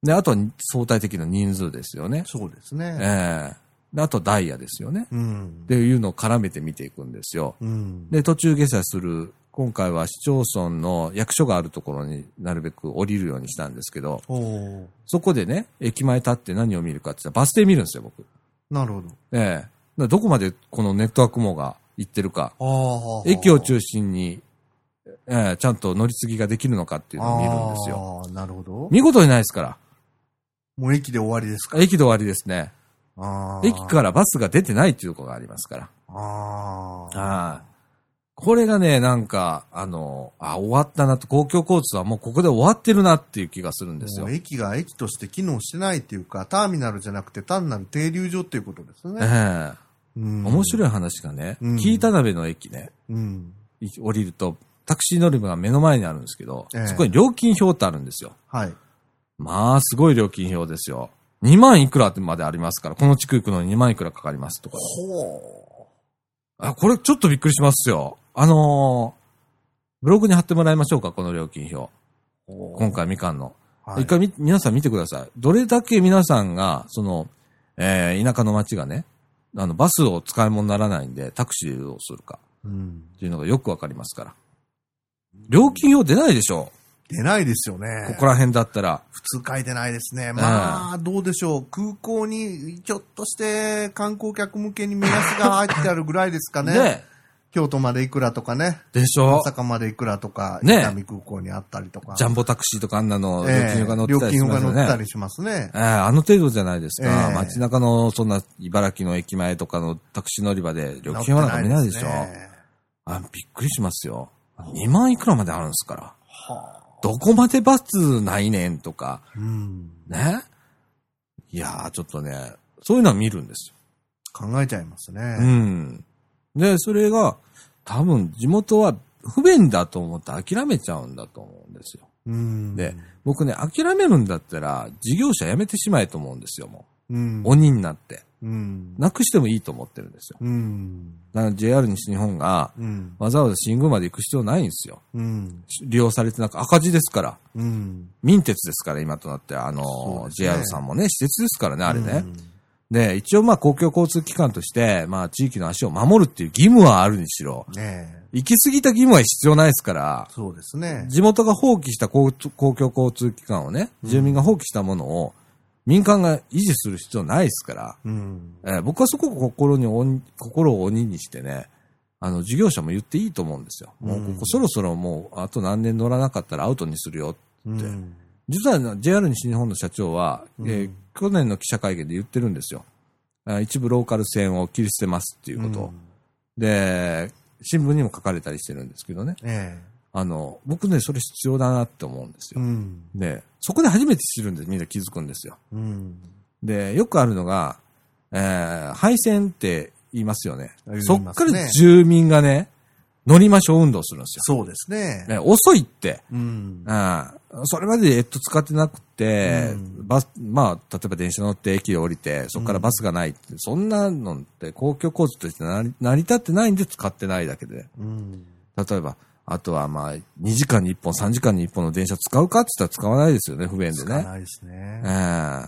で、あとは相対的な人数ですよね。そうですね。ええで、あとダイヤですよね。うんっ。ていうのを絡めて見ていくんですよ。うん。で、途中下車する。今回は市町村の役所があるところになるべく降りるようにしたんですけど、おお。そこでね、駅前立って何を見るかって言ったらバス停見るんですよ、僕。なるほど。ええだからどこまでこのネットワーク網が行ってるか、ああ。駅を中心に、ええちゃんと乗り継ぎができるのかっていうのを見るんですよ。ああ、なるほど。見事にないですから。もう駅で終わりですか？駅で終わりですね。駅からバスが出てないっていうところがありますから。ああ。はい。これがね、なんか、あの、あ、終わったなと、公共交通はもうここで終わってるなっていう気がするんですよ。駅が駅として機能してないっていうか、ターミナルじゃなくて単なる停留所っていうことですえね。えうん面白い話がね、うん聞いた鍋の駅ね、うん。い降りると、タクシー乗り場が目の前にあるんですけど、ええそこに料金表ってあるんですよ。はい。まあ、すごい料金表ですよ。2万いくらまでありますから、この地区行くのに2万いくらかかりますとか。ほあ、これちょっとびっくりしますよ。あのーブログに貼ってもらいましょうか、この料金表。う。今回みかんの。はい一回み、皆さん見てください。どれだけ皆さんが、その、えー田舎の町がね、あの、バスを使い物にならないんで、タクシーをするかうん。っていうのがよくわかりますから。料金表出ないでしょ出ないですよね。ここら辺だったら。普通書いてないですね。まあ、どうでしょう。空港に、ちょっとして観光客向けに目安が入ってあるぐらいですかね。ね京都までいくらとかね。でしょ大阪までいくらとか、ね伊丹空港にあったりとか。ジャンボタクシーとかあんなの、料ええ金表が載ってたりし料金ますよね。が載ったりしますねえ。えあの程度じゃないですか。ええ街中の、そんな、茨城の駅前とかのタクシー乗り場で料金表なんか見ないでしょ。あびっくりしますよ。2万いくらまであるんですから。はあ。どこまでバスないねんとか、うん。ね？いやー、ちょっとね、そういうのは見るんですよ。考えちゃいますうね。ん。で、それが、多分地元は不便だと思って諦めちゃうんだと思うんですよ。うん。で、僕ね、諦めるんだったら、事業者辞めてしまえと思うんですよ、もうんう。。鬼になって。うん。なくしてもいいと思ってるんですよ。うん。だから JR 西日本が、うん。わざわざ新宮まで行く必要ないんですよ。うん。利用されてなく赤字ですから。うん。民鉄ですから、今となっては、あのね JR さんもね、施設ですからね、あれね。で、一応まあ公共交通機関として、まあ地域の足を守るっていう義務はあるにしろ、ねえ。行き過ぎた義務は必要ないですから、そうですね。地元が放棄した公公共交通機関をね、住民が放棄したものを民間が維持する必要ないですから、うん。えー僕はそこを心に鬼、心を鬼にしてね、あの、事業者も言っていいと思うんですよ。もうここそろそろもう、あと何年乗らなかったらアウトにするよ。うん。実はね JR 西日本の社長は、うんえー去年の記者会見で言ってるんですよ。あ一部ローカル線を切り捨てますっていうことを。で、新聞にも書かれたりしてるんですけどね。えあの、僕ね、それ必要だなって思うんですえ。よ。うん。で、そこで初めて知るんです。みんな気づくんですよ。うん。で、よくあるのが、えー、廃線って言いますよね。ねそっから住民がね、乗りましょう運動するんですよ。そうですね。ね遅いって。うん。ああそれまで、えっと、使ってなくて、うんバス、まあ、例えば電車乗って駅で降りて、そこからバスがないって、そんなのって公共交通として成り成り立ってないんで使ってないだけで。うん。例えば、あとはまあ、2時間に1本、3時間に1本の電車使うかって言ったら使わないですよね、不便でね。つかないですねええ。だか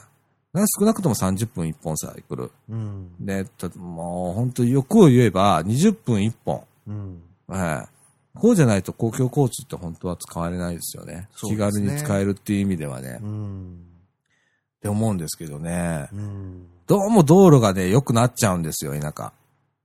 ら少なくとも30分1本サイクル。うん。で、たもう本当欲を言えば20分1本。うん。ええ。こうじゃないと公共交通って本当は使われないですよね。ね軽に使えるっていう意味ではね。っうん。て思うんですけどね。うん。どうも道路がね、良くなっちゃうんですよ、田舎。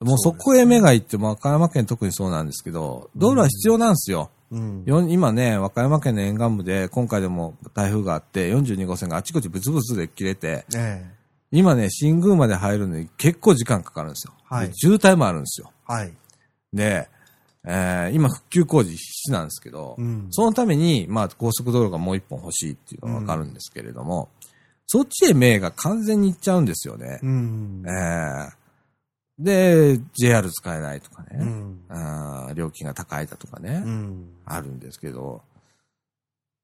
もうそこへ目が行って、和歌山県特にそうなんですけど、道路は必要なんですよ。うん。よ今ね、和歌山県の沿岸部で、今回でも台風があって、42号線があちこちブツブツで切れて、ええ。今ね、新宮まで入るのに結構時間かかるんですよ。はいで渋滞もあるんですよ。はい。で、えー今復旧工事必死なんですけど、うんそのために、まあ、高速道路がもう一本欲しいっていうのがわかるんですけれども、そっちへ目が完全に行っちゃうんですよね。うん。えーで、JR 使えないとかね、うん。あー料金が高いだとかね、うん。ああるんですけど、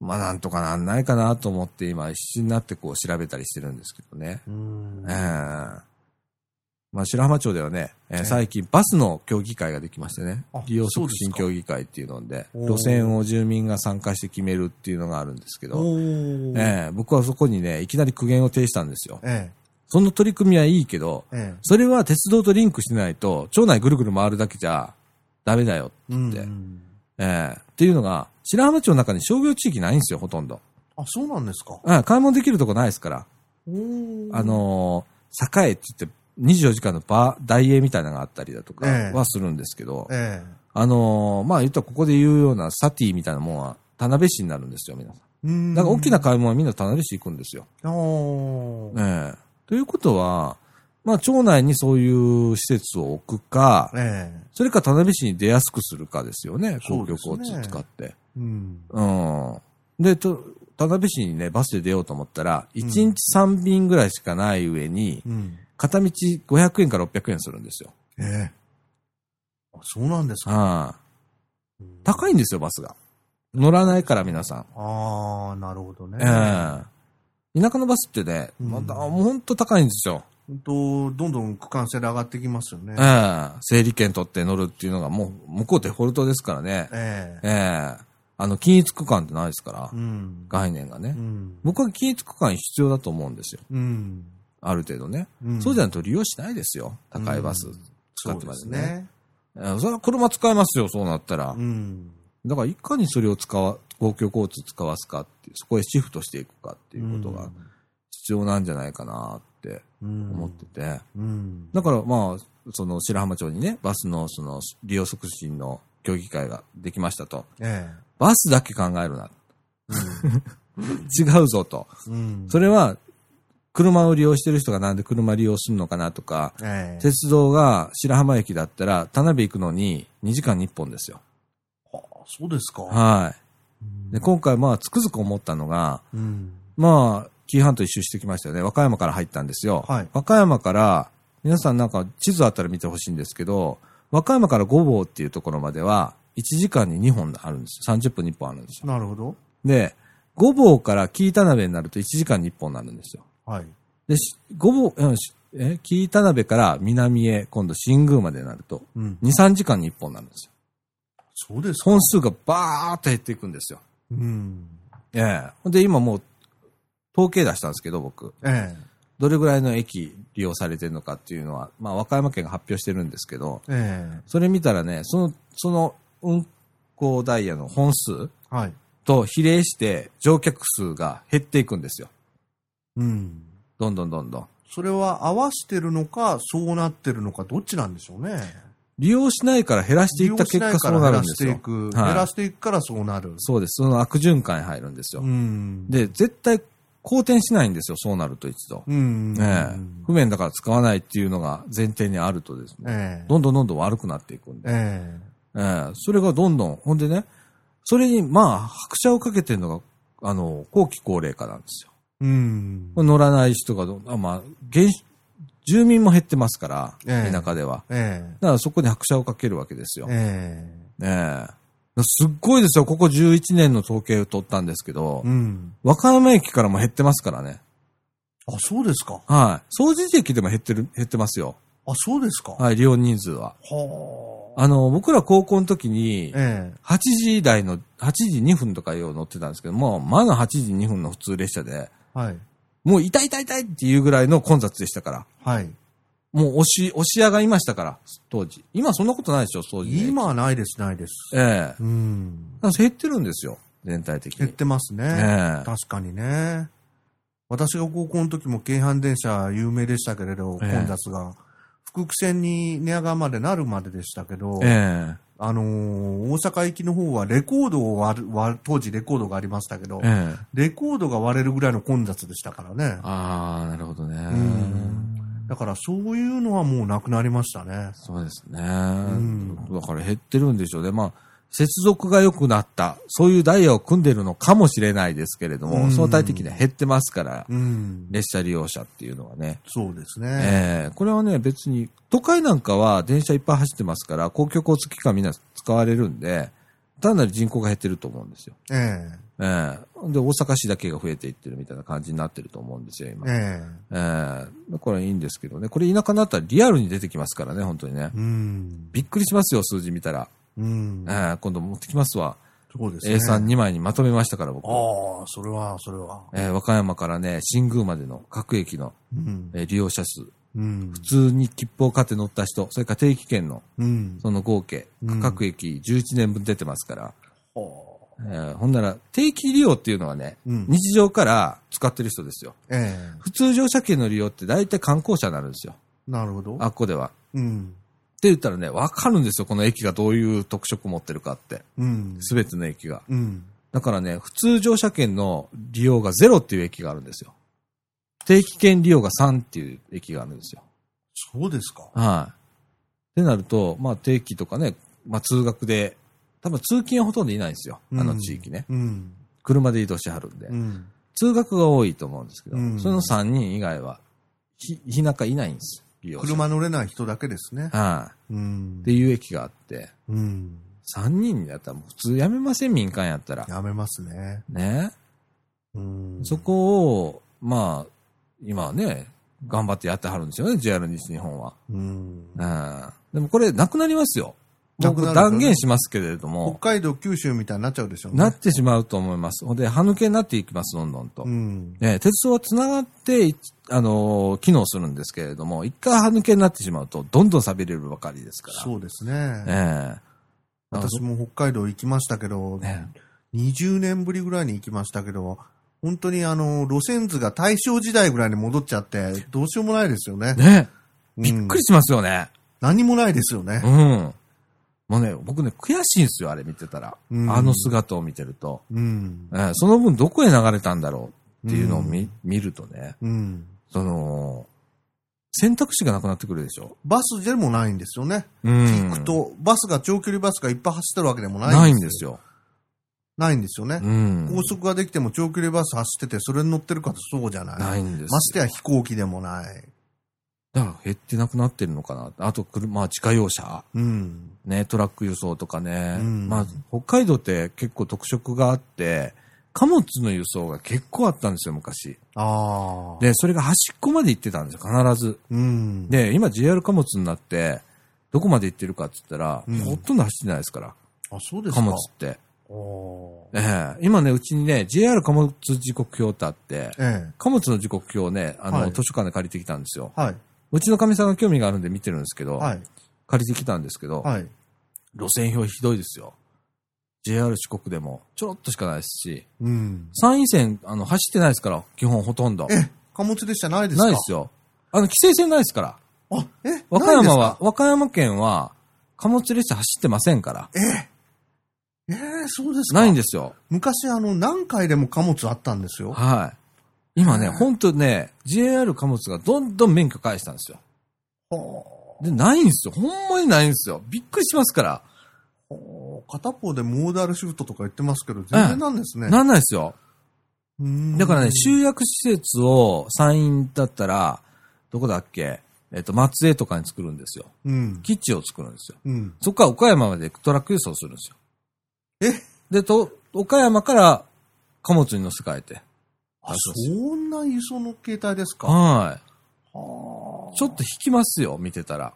まあなんとかなんないかなと思って今必死になってこう調べたりしてるんですけどね。うん。ええまあ白浜町ではね、えーええ。最近バスの協議会ができましてね。あ、利用促進協議会っていうので、路線を住民が参加して決めるっていうのがあるんですけど、ええ僕はそこにね、いきなり苦言を呈したんですよ。えその取り組みはいいけど、え。えそれは鉄道とリンクしてないと、町内ぐるぐる回るだけじゃダメだよ。え。うんってええっていうのが、白浜町の中に商業地域ないんですよ、ほとんど。あ、そうなんですか。あ買い物できるとこないですから。あ、のー栄って言って、24時間のバー、大英みたいなのがあったりだとかええはするんですけど、えあのーまあ言ったらここで言うようなサティみたいなもんは、田辺市になるんですよ、皆さん。え。うんだから大きな買い物はみんな田辺市行くんですよ。ええということは、まあ町内にそういう施設を置くか、ええ。それか田辺市に出やすくするかですよね、公共交通使って。うん。うん。で、と、田辺市にね、バスで出ようと思ったら、1日3便ぐらいしかない上に、うん。片道500円から600円するんですよ。ええ。あ、そうなんですか。はい高いんですよ、バスが。乗らないから、皆さん。ああ、なるほどね。ええ田舎のバスってね、うんまだ、もうほんと高いんですよ。ほんと、どんどん区間性で上がってきますよね。ええ整理券取って乗るっていうのが、もう、向こうデフォルトですからね。ええ。ええあの、均一区間ってないですからう、ん。概念がねう。ん。僕は均一区間必要だと思うんですよ。うん。ある程度ね。うんそうじゃないと利用しないですよ。高いバスうん使ってまそうでね。ね。ええそれは車使えますよ、そうなったら。うん。だからいかにそれを使わ、公共交通使わすかってそこへシフトしていくかっていうことが必要なんじゃないかなってうん思ってて。うん。だからまあ、その白浜町にね、バスのその利用促進の協議会ができましたと。えバスだけ考えるな。[laughs] 違うぞと。それは、車を利用してる人がなんで車利用するのかなとか、ええ。鉄道が白浜駅だったら田辺行くのに2時間に1本ですよ。はあそうですか。はい。で、今回まあつくづく思ったのが、うん。まあ、紀伊半島一周してきましたよね。和歌山から入ったんですよ。はい和歌山から、皆さんなんか地図あったら見てほしいんですけど、和歌山から五房っていうところまでは、1時間に2本あるんですよ。30分に1本あるんですよ。なるほど。で、五房から紀伊田辺になると1時間に1本になるんですよ。はい。で、し五房、うんしえ、紀伊田辺から南へ、今度新宮までになると、うん。2、3時間に1本になるんですよ。そうですか。本数がバーっと減っていくんですよ。うん。ええで、今もう、統計出したんですけど、僕。ええ。どれぐらいの駅利用されてるのかっていうのは、まあ、和歌山県が発表してるんですけど、えそれ見たらね、その、その運行ダイヤの本数。と比例して乗客数が減っていくんですよ。うん。どんどんどんどん。それは合わしてるのか、そうなってるのか、どっちなんでしょうね。利用しないから減らしていった結果そうなるんですよ。減らしていく。はい減らしていくからそうなる。そうです。その悪循環に入るんですよ。うん。で、絶対好転しないんですよ、そうなると一度。うん。ええ不便だから使わないっていうのが前提にあるとですね、ええどんどんどんどん悪くなっていくんで、えええそれがどんどん、ほんでね、それにまあ拍車をかけてるのが、あの、後期高齢化なんですよ。えうん。乗らない人があまあ、減住民も減ってますから、ええ田舎では。ええだからそこに拍車をかけるわけですよ。えええすっごいですよ。ここ11年の統計を取ったんですけど、えうん。和歌山駅からも減ってますからね。あ、そうですか。はい。掃除時駅でも減ってる、減ってますよ。あ、そうですか。はい、利用人数は。はあの、僕ら高校の時に、ええ8時台の、8時2分とかよう乗ってたんですけども、まだ8時2分の普通列車で、はい。もう痛い痛い痛いっていうぐらいの混雑でしたから。はい。もう押し、押し屋がいましたから、当時。今そんなことないでしょ、掃除で。今はないです、ないです。ええうん。だから減ってるんですよ、全体的減っに。てますね。ええ確かにね。私が高校の時も京阪電車有名でしたけれど、ええ混雑が。福久線に寝屋川までなるまででしたけど、ええあのー大阪行きの方はレコードを割る、当時レコードがありましたけど、ええレコードが割れるぐらいの混雑でしたからね。ああ、なるほどね。んだからそういうのはもうなくなりましたね。そうですね。んだから減ってるんでしょうね。まあ、接続が良くなった、そういうダイヤを組んでるのかもしれないですけれども、うん相対的には減ってますから、うん。列車利用者っていうのはね。そうですね。ええこれはね、別に、都会なんかは電車いっぱい走ってますから、公共交通機関みんな使われるんで、単なる人口が減ってると思うんですよ。えええで、大阪市だけが増えていってるみたいな感じになってると思うんですよ、え今。ええええだからいいんですけどね。これ田舎になったらリアルに出てきますからね、本当にね。うん。びっくりしますよ、数字見たら。うん。ええ今度持ってきますわ。そうですね。A32 枚にまとめましたから、僕。ああ、それは、それは。ええ和歌山からね、新宮までの各駅の、うん。えー利用者数。うん。普通に切符を買って乗った人、それから定期券の、うん。その合計、うん各駅11年分出てますから。はえーほんなら、定期利用っていうのはね、うん日常から使ってる人ですよ。あえ普通乗車券の利用って大体観光者になるんですよ。えなるほど。あっこでは。うん。って言ったらね、わかるんですよ、この駅がどういう特色を持ってるかって。うん。すべての駅が。うん。だからね、普通乗車券の利用が0っていう駅があるんですよ。定期券利用が3っていう駅があるんですよ。そうですか。はい。ってなると、まあ定期とかね、まあ通学で、多分通勤はほとんどいないんですよ。あの地域ね。うん。車で移動しはるんで。うん。通学が多いと思うんですけど、うんその3人以外は、ひ、日中いないんです。利用者車乗れない人だけですね。はい。うんって。いう駅があって、うん。3人だったらもう普通やめません、民間やったら。やめますね。ね。うん。そこを、まあ、今はね、頑張ってやってはるんですよね、JR 西日本は。うん。うん。でもこれ、なくなりますよ。僕断言しますけれど北も、海道、九州みたいになっちゃうでしょうね。なってしまうと思います。ほんで、歯抜けになっていきます、どんどんと。うん。ね、鉄道は繋がって、いあのー機能するんですけれども、一回歯抜けになってしまうと、どんどん錆びれるばかりですから。そうですね。ええ私も北海道行きましたけど、ね20年ぶりぐらいに行きましたけど、本当にあの、路線図が大正時代ぐらいに戻っちゃって、どうしようもないですよね。ねうんびっくりしますよね。何もないですよねう。ん。もうね、僕ね、悔しいんですよ、あれ見てたら。うんあの姿を見てると。うん。ええその分どこへ流れたんだろうっていうのを見,、見るとね、うん。その、選択肢がなくなってくるでしょ。バスでもないんですよね。うん行くと、バスが長距離バスがいっぱい走ってるわけでもないないんですよ。ないんですよね。うん。高速ができても長距離バス走ってて、それに乗ってるかとそうじゃない。ないんです。ましてや飛行機でもない。だから減ってなくなってるのかな。あと車、まあ自家用車。うん。ね、トラック輸送とかね。うんまあ、北海道って結構特色があって、貨物の輸送が結構あったんですよ、昔。ああ。で、それが端っこまで行ってたんですよ、必ず。うん。で、今 JR 貨物になって、どこまで行ってるかって言ったら、うんほとんど走ってないですから、あ、そうですか。貨物って。おええ今ね、うちにね、JR 貨物時刻表ってあって、え貨物の時刻表をね、あの、はい図書館で借りてきたんですよ。え。はい。うちのかみさんが興味があるんで見てるんですけど、はい。借りてきたんですけど、はい。路線表ひどいですよ。JR 四国でもちょろっとしかないですし、うん。山陰線、あの、走ってないですから、基本ほとんど。え、貨物列車ないですか？ないですよ。あの、規制線ないですから。あ、え、和歌山は和歌山県は、貨物列車走ってませんから。ええ。ええそうですかないんですよ。昔あの、何回でも貨物あったんですよ。はい。今ね、はいほんとね、JR 貨物がどんどん免許返したんですよ。ほで、ないんですよ。ほんまにないんですよ。びっくりしますから。う片方でモーダルシフトとか言ってますけど、全然なんですね。なんないですよ。うんだからね、集約施設を山陰だったら、どこだっけ？えっと、松江とかに作るんですよ。うん。基地を作るんですよ。うん。そこから岡山までトラック輸送するんですよ。え？で、と、岡山から貨物に乗せ替えて。あ、そんな輸送の形態ですか？はい。はちょっと引きますよ、見てたら。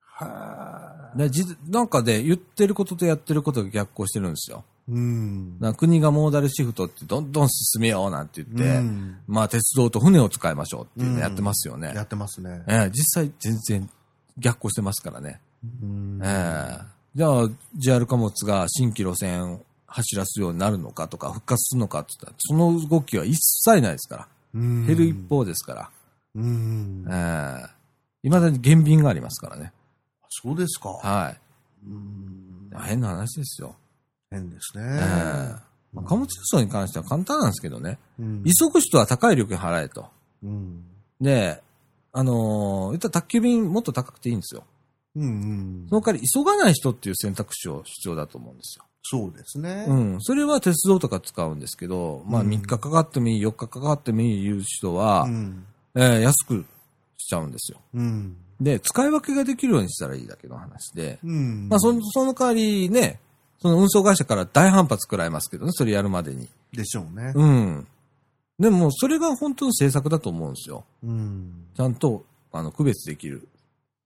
はでじなんかで、言ってることとやってることが逆行してるんですよ。うん。な国がモーダルシフトってどんどん進めようなんて言って、うんまあ鉄道と船を使いましょうっていうのやってますよね。やってますね。ええ実際全然逆行してますからね。うんええじゃあ JR 貨物が新規路線を走らすようになるのかとか復活するのかって言ったら、その動きは一切ないですから。うん減る一方ですから。うん。ええ未だに減便がありますからね。そうですか。はい。うん変な話ですよ。変ですええね。まあ貨物輸送に関しては簡単なんですけどね。うん急ぐ人は高い料金払えと。うん。で、あのー言ったら宅急便もっと高くていいんですよ。うんうんその代わり急がない人っていう選択肢を必要だと思うんですよ。そうですね。うん。それは鉄道とか使うんですけど、まあうん3日かかってもいい、4日かかってもいいいう人は、うん。えー安くしちゃうんですよ。うん。で、使い分けができるようにしたらいいだけの話で、うん。まあその、その代わりね、その運送会社から大反発食らいますけどね、それやるまでに。でしょうね。うん。でも、それが本当の政策だと思うんですよ。うん。ちゃんと、あの、区別できる。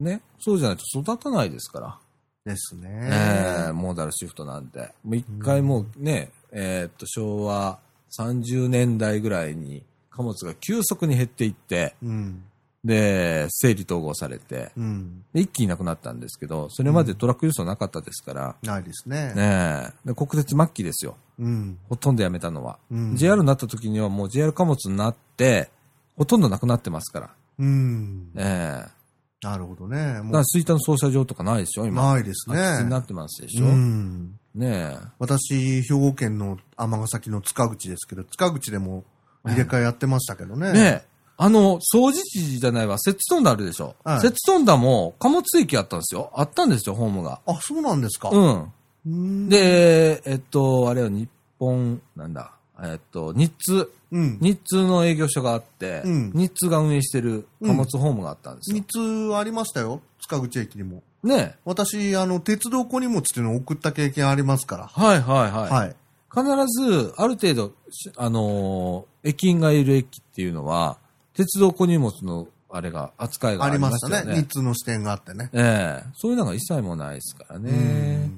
ね。そうじゃないと育たないですから。ですね。ええモーダルシフトなんて。もう一回もうね、えーっと、昭和30年代ぐらいに貨物が急速に減っていって、うん。で、整理統合されて、うん。で一気になくなったんですけど、それまでトラック輸送なかったですから、ないですね。ねえで国鉄末期ですよ。うん。ほとんどやめたのは。うん。JR になった時にはもう JR 貨物になって、ほとんどなくなってますから。うん。ええなるほどね。だもから吹田の操車場とかないでしょ、う、今。ないですね空き地にな。ってますでしょ。うん。ね私、兵庫県の尼崎の塚口ですけど、塚口でも入れ替えやってましたけどね。え。ねえ。あの、掃除地じゃないわ、摂津トンダあるでしょ。はい摂津トンダも貨物駅あったんですよ。あったんですよ、ホームが。あ、そうなんですか。うん。うん。で、えっと、あれは日本、なんだ、えっと、日通。うん。日通の営業所があって、うん日通が運営してる貨物ホームがあったんですよ。日通ありましたよ。塚口駅にも。ねえ。私、あの、鉄道小荷物っていうのを送った経験ありますから。はいはいはい。はい。必ず、ある程度、しあのー駅員がいる駅っていうのは、鉄道小荷物の、あれが、扱いがありありましね。ましたね。日通の支店があってね。ええそういうのが一切もないですからね。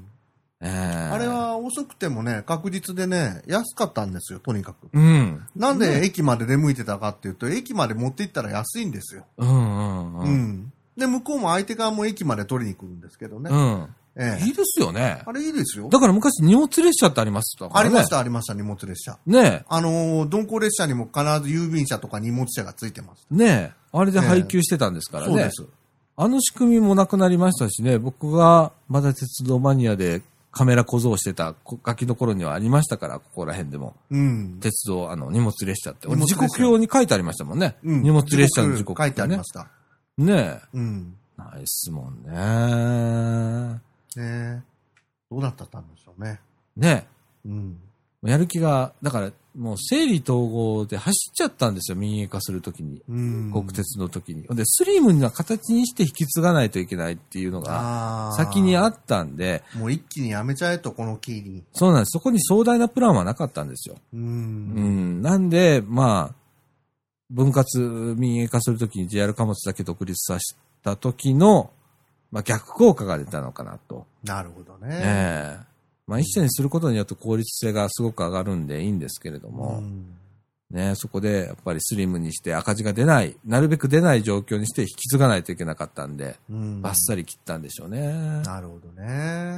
ええあれ、は遅くてもね、確実でね、安かったんですよ、とにかく。うん。なんで駅まで出向いてたかっていうと、駅まで持って行ったら安いんですよ。うんうんう。うんん。で、向こうも相手側も駅まで取りに来るんですけどね。うん。ええいいですよね。あれいいですよ。だから昔荷物列車ってありましたからね。ありまし。た、ありました、荷物列車。ねあのー、鈍行列車にも必ず郵便車とか荷物車がついてます。え。ねえ。あれで配給してたんですからね。そうです。あの仕組みもなくなりましたしね、僕がまだ鉄道マニアでカメラ小僧してたこガキの頃にはありましたから、ここら辺でも。うん。鉄道、あの、荷物列車って。時刻表に書いてありましたもんね。うん荷物列車の時刻書いてありねま。した。ねうん。え。ないっすもんね。ねえどうだったんでしょうね。ねうん。え。やる気が、だから、もう整理統合で走っちゃったんですよ、民営化するときに。うん。国鉄の時に。で、スリムな形にして引き継がないといけないっていうのが、先にあったんで、もう一気にやめちゃえと、このキーに。そうなんです。そこに壮大なプランはなかったんですよ。う。うんん。なんで、まあ、分割民営化するときに JR 貨物だけ独立させた時の、まあ逆効果が出たのかなと。なるほどね。ええまあ一社にすることによって効率性がすごく上がるんでいいんですけれども、うんね、そこでやっぱりスリムにして赤字が出ない、なるべく出ない状況にして引き継がないといけなかったんで、うんバッサリ切ったんでしょうね。なるほどね。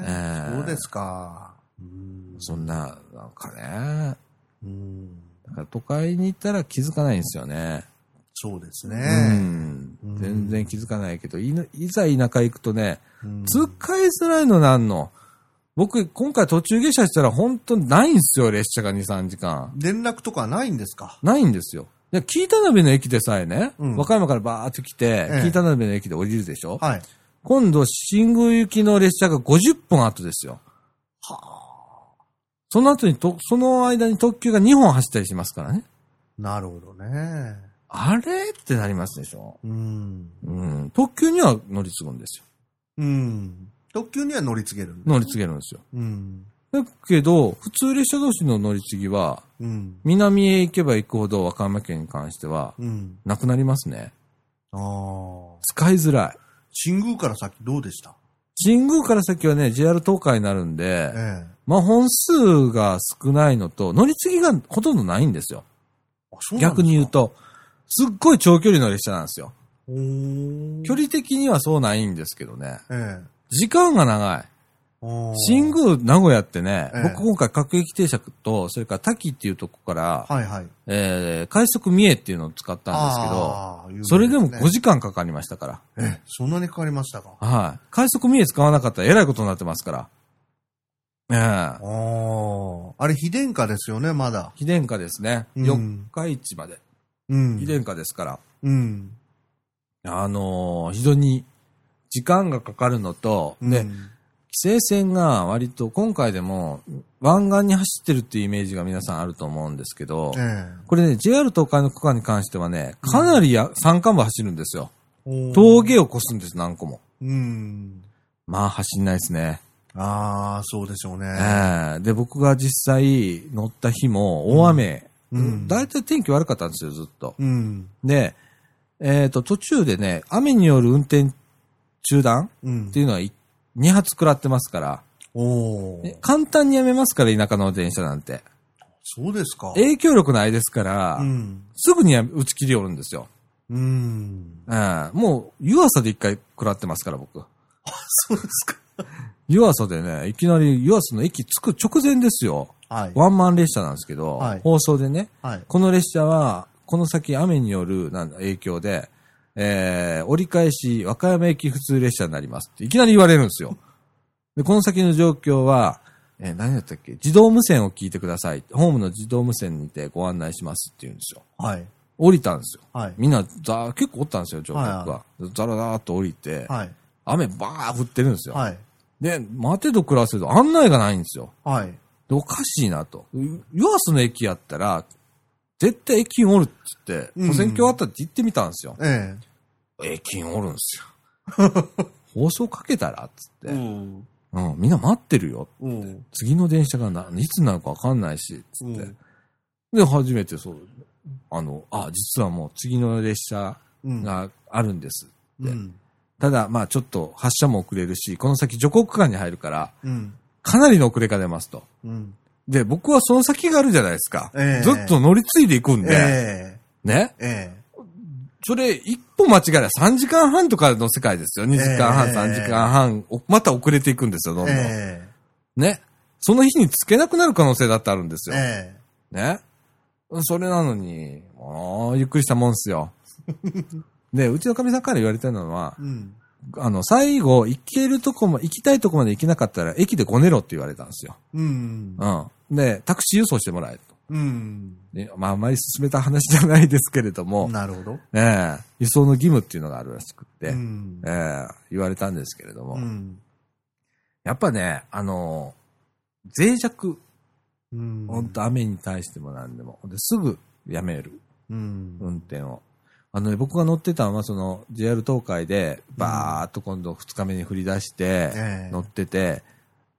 ええそうですか。うんそんな、なんかね、うんだから都会に行ったら気づかないんですよね。そうですうね。んうん。全然気づかないけど、いざ田舎行くとね、うん使いづらいのなんの。僕、今回途中下車したら本当にないんですよ、列車が2、3時間。連絡とかないんですか？ないんですよ。で、北田辺の駅でさえね、うん和歌山からバーっと来て、ええ北田辺の駅で降りるでしょ、はい。今度、新宮行きの列車が50分後ですよ。その後にと、その間に特急が2本走ったりしますからね。なるほどね。あれ？ってなりますでしょ？うん。うん。特急には乗り継ぐんですよ。うん。特急には乗り継げる。乗り継げるんですよ。うん。だけど、普通列車同士の乗り継ぎは、うん。南へ行けば行くほど和歌山県に関しては、うん。なくなりますね。ああ。使いづらい。新宮から先どうでした？新宮から先はね、JR 東海になるんで、ええ。まあ本数が少ないのと、乗り継ぎがほとんどないんですよ。すか？逆に言う。と、すっごい長距離の列車なんですよ。距離的にはそうないんですけどね。ええ。時間が長い。新宮、名古屋ってね、ええ僕今回各駅停車と、それから滝っていうとこから、はいはい。えー、快速三重っていうのを使ったんですけど、それでも5時時間かかりましたから。ええ、そんなにかかりましたか？はい。快速三重使わなかったらえらいことになってますから。ええあれ、非電化ですよね、まだ。非電化ですね。うん四日市まで。うん。非電化ですから。うん。あのー非常に時間がかかるのと、で、うん規制線が割と今回でも湾岸に走ってるっていうイメージが皆さんあると思うんですけど、えこれね、JR 東海の区間に関してはね、かなりや山間部走るんですよ。え。峠を越すんです、何個も。うん。まあ走んないですね。ああ、そうでしょうね。ええで、僕が実際乗った日も大雨、うんだいたい天気悪かったんですよ、ずっと。うん。で、えっ、と、途中でね、雨による運転中断うんっていうのは2発食らってますから、お簡単にやめますから、田舎の電車なんて。そうですか。影響力ないですから、うん。すぐにや打ち切りおるんですよ。うん。ええもう、湯浅で一回食らってますから、僕。そうですか。湯浅でね、いきなり湯浅の駅着く直前ですよ。はい。ワンマン列車なんですけど、はい放送でね、はい。この列車は、この先雨によるなんだ影響で、えー、折り返し和歌山駅普通列車になりますっていきなり言われるんですよ。で、この先の状況は、えー何だったっけ？自動無線を聞いてください。ホームの自動無線にてご案内しますって言うんですよ。はい。降りたんですよ。はい。みんな、ざ結構おったんですよ、乗客が。はザラザラっと降りて、はい。雨バー降ってるんですよ。はい。で、待てど暮らせど案内がないんですよ。はい。で、おかしいなと。湯浅の駅やったら、絶対駅員おるって言って、うん保線橋あったって言ってみたんですよ。え駅員おるんですよ。[laughs] 放送かけたらっつって、え。ん。うん、みんな待ってるよ。うん。次の電車がないつになるかわかんないし、つって。うんで、初めてそう、あの、あ、実はもう次の列車うん。があるんです。うん。ただ、まあちょっと発車も遅れるし、この先徐行区間に入るから、うん。かなりの遅れが出ますと。うん。で、僕はその先があるじゃないですか。ええずっと乗り継いでいくんで、えね。え。えそれ、一歩間違えれば3時間半とかの世界ですよ。2時間半、ええ3時間半、おまた遅れていくんですよ、どんえ。どん。えね。その日につけなくなる可能性だってあるんですえ。よ。えね。それなのに、もう、ゆっくりしたもんっすよ。[laughs] で、うちのかみさんから言われてるのはえ。、うん。あの、最後、行けるとこも、行きたいとこまで行けなかったら、駅でごねろって言われたんですよ。うん。うん。で、タクシー輸送してもらえと。うん。でまあ、あまり進めた話じゃないですけれども、なるほど。ええ輸送の義務っていうのがあるらしくって、うんええ言われたんですけれども、うん。やっぱね、あの、脆弱、うん。ほんと雨に対しても何でも、ですぐやめる、うん。運転を。あのね、僕が乗ってたのは、その、JR 東海で、バーっと今度2日目に降り出して、ええ乗ってて、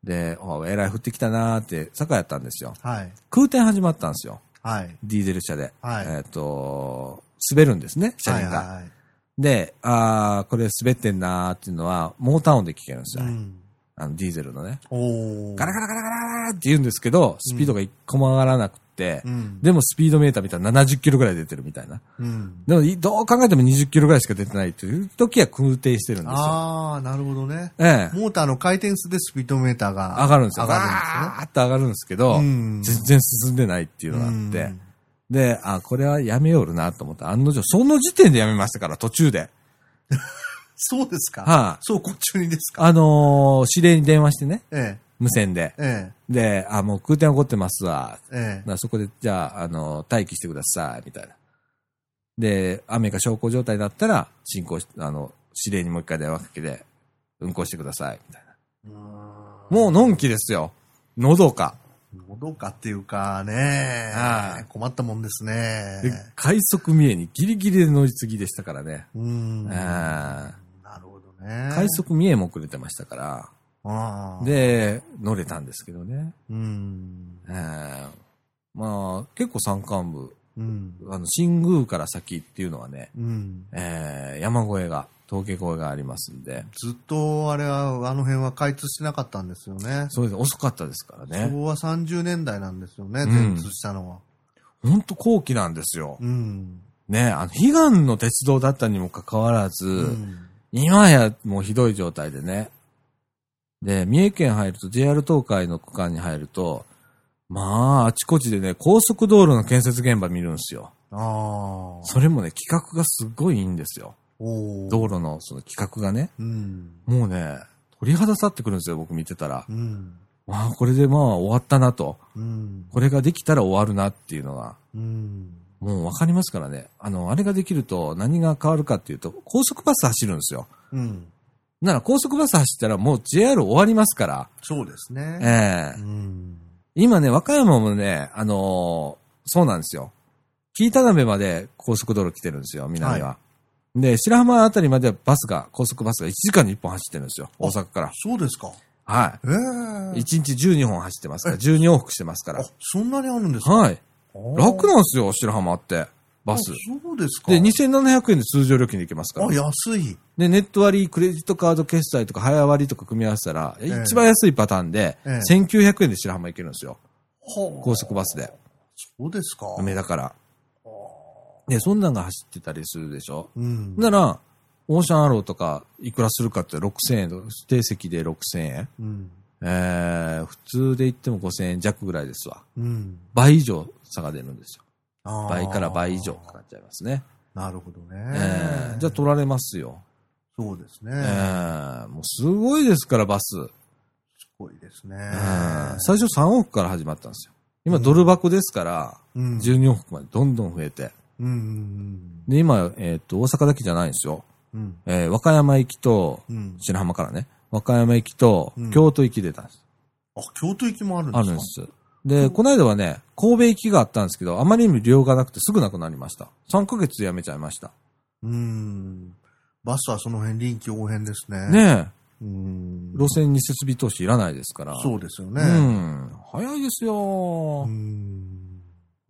で、おえらい降ってきたなーって、坂やったんですよ。はい。空転始まったんですよ。はい。ディーゼル車で。はいえっ、と、滑るんですね、車輪が。はいはいで、あーこれ滑ってんなーっていうのは、モーター音で聞けるんですよ。うん。あの、ディーゼルのね。おー。ガラガラガラガラって言うんですけど、スピードが一個も上がらなくて、うん。でもスピードメーター見たら70キロぐらい出てるみたいな。うん。でも、いどう考えても20キロぐらいしか出てないという時は空挺してるんですよ。ああ、なるほどね。ええ。モーターの回転数でスピードメーターが上がるんですよ。上がるんガーッと上がるんですけど、うん全然進んでないっていうのがあって、ですね。で、あ、これはやめよるなと思って、案の定、その時点でやめましたから、途中で。そうですか？はいそう、こっちにですか？あのー指令に電話してね、え無線で。え、えで、あ、もう空転起こってますわ。え、えそこで、じゃあ、あの待機してください、みたいな。で、雨が小康状態だったら、進行し、あの、指令にもう一回電話かけて、運行してください、みたいな。え。もう、のんきですよ。のどか。もどかっていうかねはい、困ったもんですね。で、快速三重にギリギリで乗り継ぎでしたからね。うん。えなーるほどね。快速三重も遅れてましたから。で、乗れたんですけどね。うん。えーまあ、結構山間部、うん。あの、新宮から先っていうのはね、うん。えー山越えが、峠越えがありますんで、ずっと、あれは、あの辺は開通してなかったんですよね。そうです。遅かったですからね。昭和30年代なんですよね、うん全通したのは。ほんと後期なんですよ。うん。ね、あの、悲願の鉄道だったにもかかわらず、うん。今やもうひどい状態でね。で、三重県入ると JR 東海の区間に入ると、まあ、あちこちでね、高速道路の建設現場見るんですよ。ああ。それもね、企画がすごいいいんですよ。道路のその企画がね。うん。もうね、鳥肌立ってくるんですよ、僕見てたら。うん。まあ、これでまあ終わったなと。うん。これができたら終わるなっていうのが、うん。もうわかりますからね。あの、あれができると何が変わるかっていうと、高速バス走るんですよ。うん。なら高速バス走ったらもう JR 終わりますから。そうですね。ええうん。今ね、和歌山もね、あのーそうなんですよ。紀伊田辺まで高速道路来てるんですよ、南は。で、白浜あたりまではバスが、高速バスが1時間に1本走ってるんですよ、大阪から。そうですか。はええい。1日12本走ってますから、12往復してますからあ。、そんなにあるんですか？はい。楽ななんですよ、白浜って。バス。そうですか。で、2700円で通常料金で行けますからあ、。安い。で、ネット割り、クレジットカード決済とか早割りとか組み合わせたら、ええ一番安いパターンで、ええ1900円で白浜行けるんですよ。は高速バスで。そうですか。梅田から。で、そんなんが走ってたりするでしょ。うん。なら、オーシャンアローとか、いくらするかって6000円と、指定席で6000円。うん。えー、普通で行っても5000円弱ぐらいですわ。うん。倍以上差が出るんですよ。倍から倍以上かかっちゃいますね。なるほどね。えー、じゃあ取られますよ。そうですね。えー、もうすごいですから、バス。すごいですね。うん最初3往復から始まったんですよ。今、ドル箱ですから、うん。12往復までどんどん増えて。うんうんで、今、えっ、と、大阪だけじゃないんですよ。うん。うん。えー和歌山行きと、うん。白浜からね、和歌山行きとうん、京都行き出たんです。あ、京都行きもあるんですか？あるんです。で、この間はね、神戸行きがあったんですけど、あまりにも量がなくてすぐなくなりました。3ヶ月でやめちゃいました。うん。バスはその辺臨機応変ですね。。ねうんえ、。路線に設備投資いらないですから。そうですよね。うん。早いですよ、うん。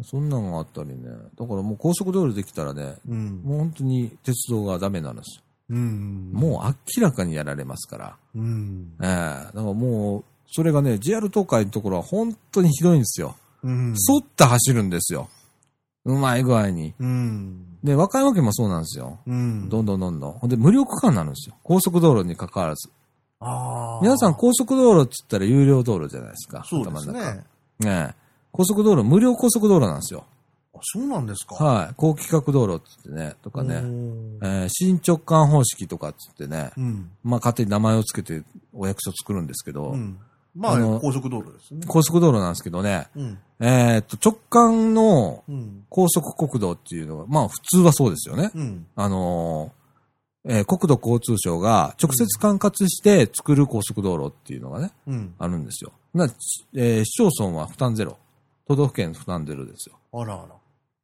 そんなのがあったりね。だからもう高速道路できたらね、うん。もう本当に鉄道がダメなんですよ。うん。もう明らかにやられますから。う。うん。ええだからもう、それがね、JR 東海のところは本当にひどいんですよ。うん。沿って走るんですよ。うまい具合に。うん。で、和歌山県もそうなんですよ。うん。どんどんどんどん。ほんで、無料区間になるんですよ。高速道路に関わらず。ああ。皆さん高速道路って言ったら有料道路じゃないですか。そうですね。ねえ高速道路、無料高速道路なんですよ。あそうなんですか。はい。高規格道路って言ってね、とかね。うんえー新直感方式とかって言ってね。うん。まあ、勝手に名前をつけてお役所作るんですけど、うん。まあ、あの高速道路ですね。高速道路なんですけどね、うん。えーっと、直感のうん。高速国道っていうのが、まあ普通はそうですよね。うん。あのーえー国土交通省が直接管轄して作る高速道路っていうのがね、うん。あるんですよ。な、えー市町村は負担ゼロ。都道府県負担ゼロですよ。あらあ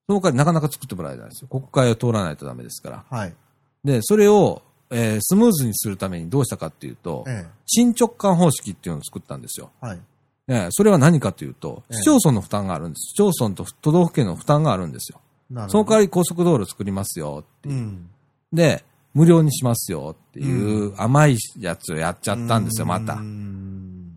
その代わりなかなか作ってもらえないですよ。国会を通らないとダメですから。ら。はい。で、それを、えースムーズにするためにどうしたかっていうと、え新直感方式っていうのを作ったんですよ。え。はい。えーそれは何かというと、ええ市町村の負担があるんです。市町村と都道府県の負担があるんですよ。なるほど。その代わり高速道路作りますよっていううん。で、無料にしますよっていう甘いやつをやっちゃったんですよ、またう。ん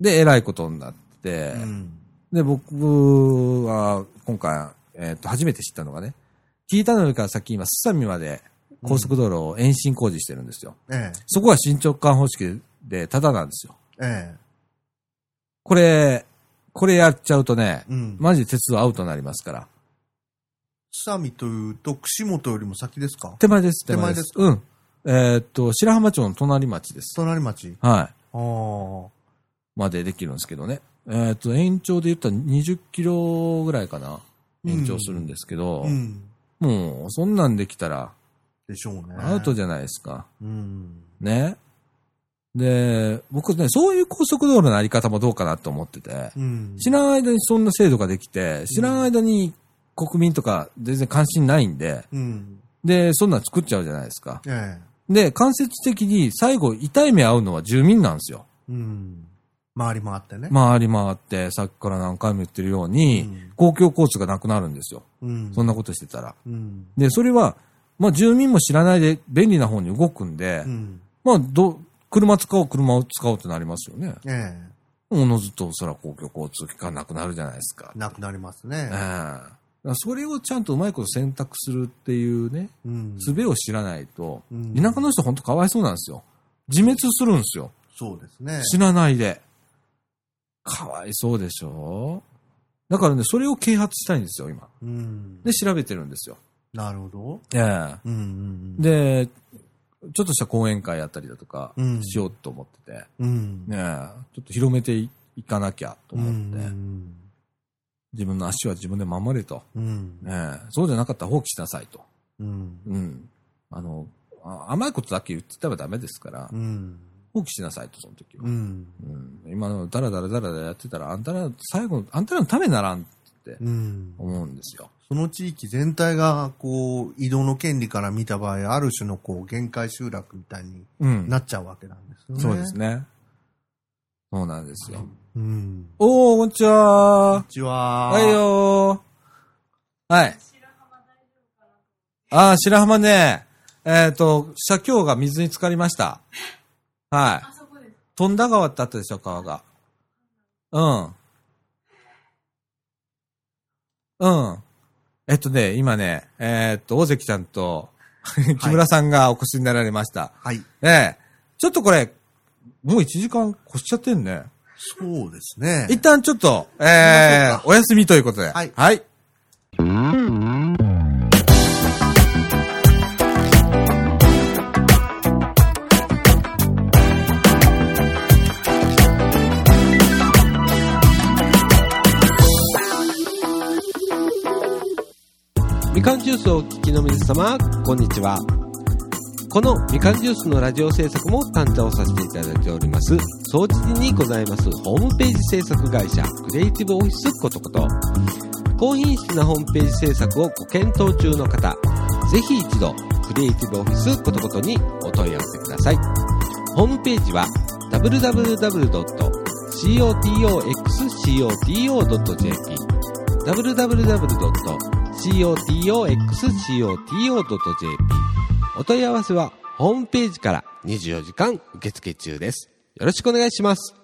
で、えらいことになって、うん。で、僕は今回、えっ、と、初めて知ったのがね、北の上から先今、すさみまで高速道路を延伸工事してるんですよ。ええ。そこは新直管方式でただなんですよ。ええ。これ、これやっちゃうとね、うん。マジ鉄道アウトになりますから。サミというと、串本よりも先ですか？手前です、手前ですか？うん。えーっと、白浜町の隣町です。隣町。はい。ああ。までできるんですけどね。えーっと、延長で言ったら20キロぐらいかな。延長するんですけど、うん。もう、そんなんできたら、でしょうね。アウトじゃないですか。うん。ね。で、僕ね、そういう高速道路のあり方もどうかなと思ってて、うん。知らん間にそんな制度ができて、知らん間に国民とか全然関心ないんで、うん。で、そんなん作っちゃうじゃないですか。えで、間接的に最後痛い目合うのは住民なんですよ。え。うん。回り回ってね。回り回って、さっきから何回も言ってるように、うん公共交通がなくなるんですよ。うん。そんなことしてたら。うん。で、それは、まあ住民も知らないで便利な方に動くんで、うん。まあ、ど、車使おう、車を使おうってなりますよね。えおのずと、そら公共交通機関なくなるじゃないですか。え。なくなりますええね。だからそれをちゃんとうまいこと選択するっていうね、うん。術を知らないと、うん田舎の人本当かわいそうなんですよ。自滅するんですよ。そうですね。知らないで。かわいそうでしょだからね、それを啓発したいんですよ、今。うん。で、調べてるんですよ。なるほど。ええうんうんで、ちょっとした講演会やったりだとかうんしようと思ってて。ねえちょっと広めていいかなきゃとう思って、ん。自分の足は自分で守れと、うん。ねえそうじゃなかったら放棄しなさいと。うん。うん。あの、あ甘いことだけ言ってたらダメですから、うん。放棄しなさいと、その時は。今のダラダラダラダラやってたら、あんたら、最後、あんたらのためにならんってうん。思うんですよ。その地域全体が、こう、移動の権利から見た場合、ある種の、こう、限界集落みたいにうん。なっちゃうわけなんですよね。そうです。ね。そうなんですよ。うん。おー、こんにちこんはに。ちは。はいよー。はい。あー、白浜ね。えっ、と、社協が水に浸かりました。はい。富田川ってあったでしょ、川が。うん。うん。えっとね、今ね、えっと、大関ちゃんと、木村さんがお越しになられました。はい。ええちょっとこれ、もう1時間越しちゃってんね。そうですね。一旦ちょっと、え行きましょえうかお休みということで。はいはい。かんジュースをお聞きの皆様、こんにちは。このみかんジュースのラジオ制作も担当させていただいております、総知事にございますホームページ制作会社、クリエイティブオフィスことこと。高品質なホームページ制作をご検討中の方、ぜひ一度、クリエイティブオフィスことことにお問い合わせください。ホームページは www.cotoxcoto.jp www. cotoxcoto.jp お問い合わせはホームページから24時間受付中です。よろしくお願いします。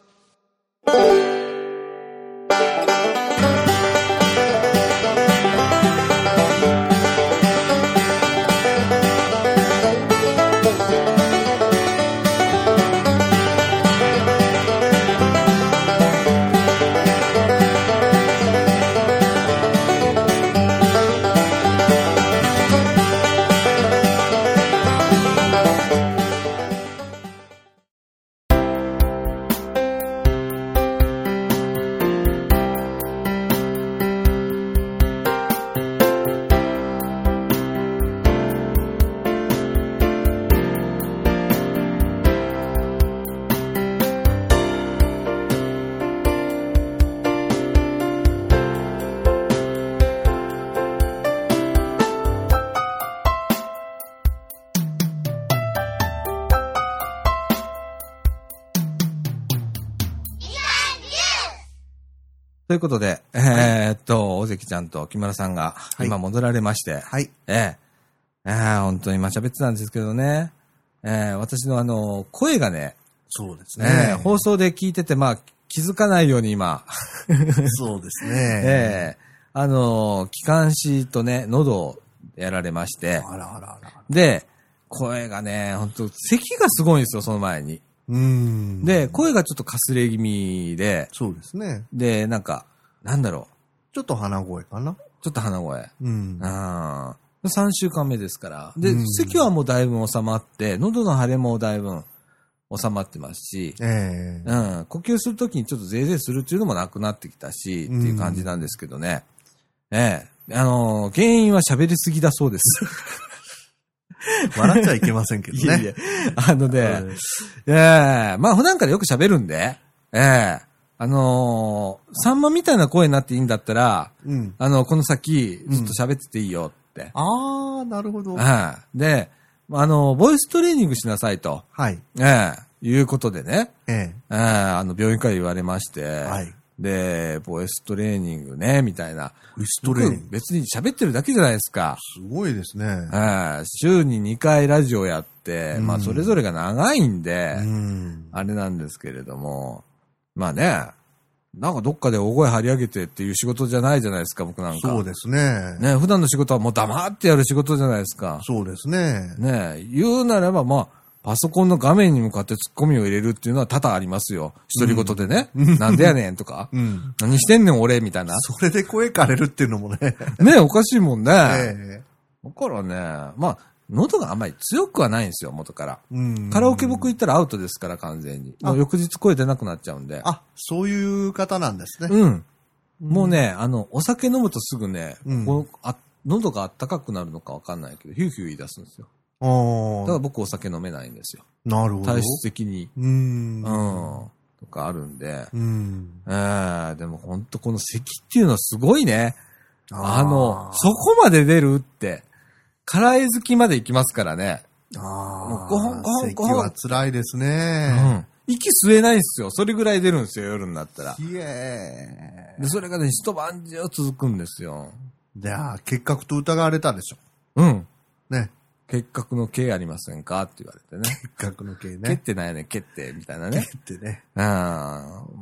ということで、えーっと、大関ちゃんと木村さんがい今戻られまして、はい。ええええ本当に今喋ってたんですけどね、ええ私のあの、声がね、そうですええね。放送で聞いてて、まあ、気づかないように今、[laughs] そうですね。[laughs] ええあの、気管支とね、喉をやられまして、あらあらあら。で、声がね、本当咳がすごいんですよ、その前に。うん。で、声がちょっとかすれ気味で、そうですね。で、なんか、なんだろちょっと鼻声かな。う、ちょっと鼻声。うん。ああ。3週間目ですから。で、うん咳はもうだいぶ収まって、喉の腫れもだいぶ収まってますし、ええうん、呼吸するときにちょっとゼーゼーするっていうのもなくなってきたし、っていう感じなんですけどね。ええ。あのー原因は喋りすぎだそうです。[laughs] [laughs] 笑っちゃいけませんけどね。いやいや、あのね、はいええまあ普段からよく喋るんで、ええあのー、さんまみたいな声になっていいんだったら、うん。あの、この先、ずっと喋ってていいよって。ああ、なるほど。はい。で、あの、ボイストレーニングしなさいと、はい。ええいうことでね、えええあの、病院から言われまして、えはい。で、ボイストレーニングね、みたいな。ウィストレーニング。僕別に喋ってるだけじゃないですか。すごいですね。ええ週に2回ラジオやって、うんまあ、それぞれが長いんで、うん。あれなんですけれども、まあね、なんかどっかで大声張り上げてっていう仕事じゃないじゃないですか、僕なんか。そうですね。ね、普段の仕事はもう黙ってやる仕事じゃないですか。そうですね。ね言うならば、まあ、パソコンの画面に向かってツッコミを入れるっていうのは多々ありますよ。独り言でね。なんでやねんとか。[laughs] うん。何してんねん俺みたいな。それで声枯れるっていうのもね。ねおかしいもんね。ええだからね、まあ、喉があんまり強くはないんですよ、元から。うん。カラオケ僕行ったらアウトですから、完全に。もう翌日声出なくなっちゃうんで。あ、そういう方なんですね。うん。もうね、あの、お酒飲むとすぐね、うんこのあ喉が暖かくなるのかわかんないけど、ヒューヒュー言い出すんですよ。ああ。だから僕お酒飲めないんですよ。なるほど。体質的に。う。うんん。とかあるんで。うん。ええでも本当この咳っていうのはすごいね。あの、そそこまで出るって、辛い好きまで行きますからね。あもうあ。ごほんごほん咳ごほんは辛いですうね。ん。息吸えないんですよ。それぐらい出るんですよ、夜になったら。ひえで、それがね、一晩中続くんですよ。じゃあ、結核と疑われたでしょ。うん。ね。結核の毛ありませんか？って言われてね。結核の系毛っね。てなんやねん、毛って、みたいなね。ってね。うん。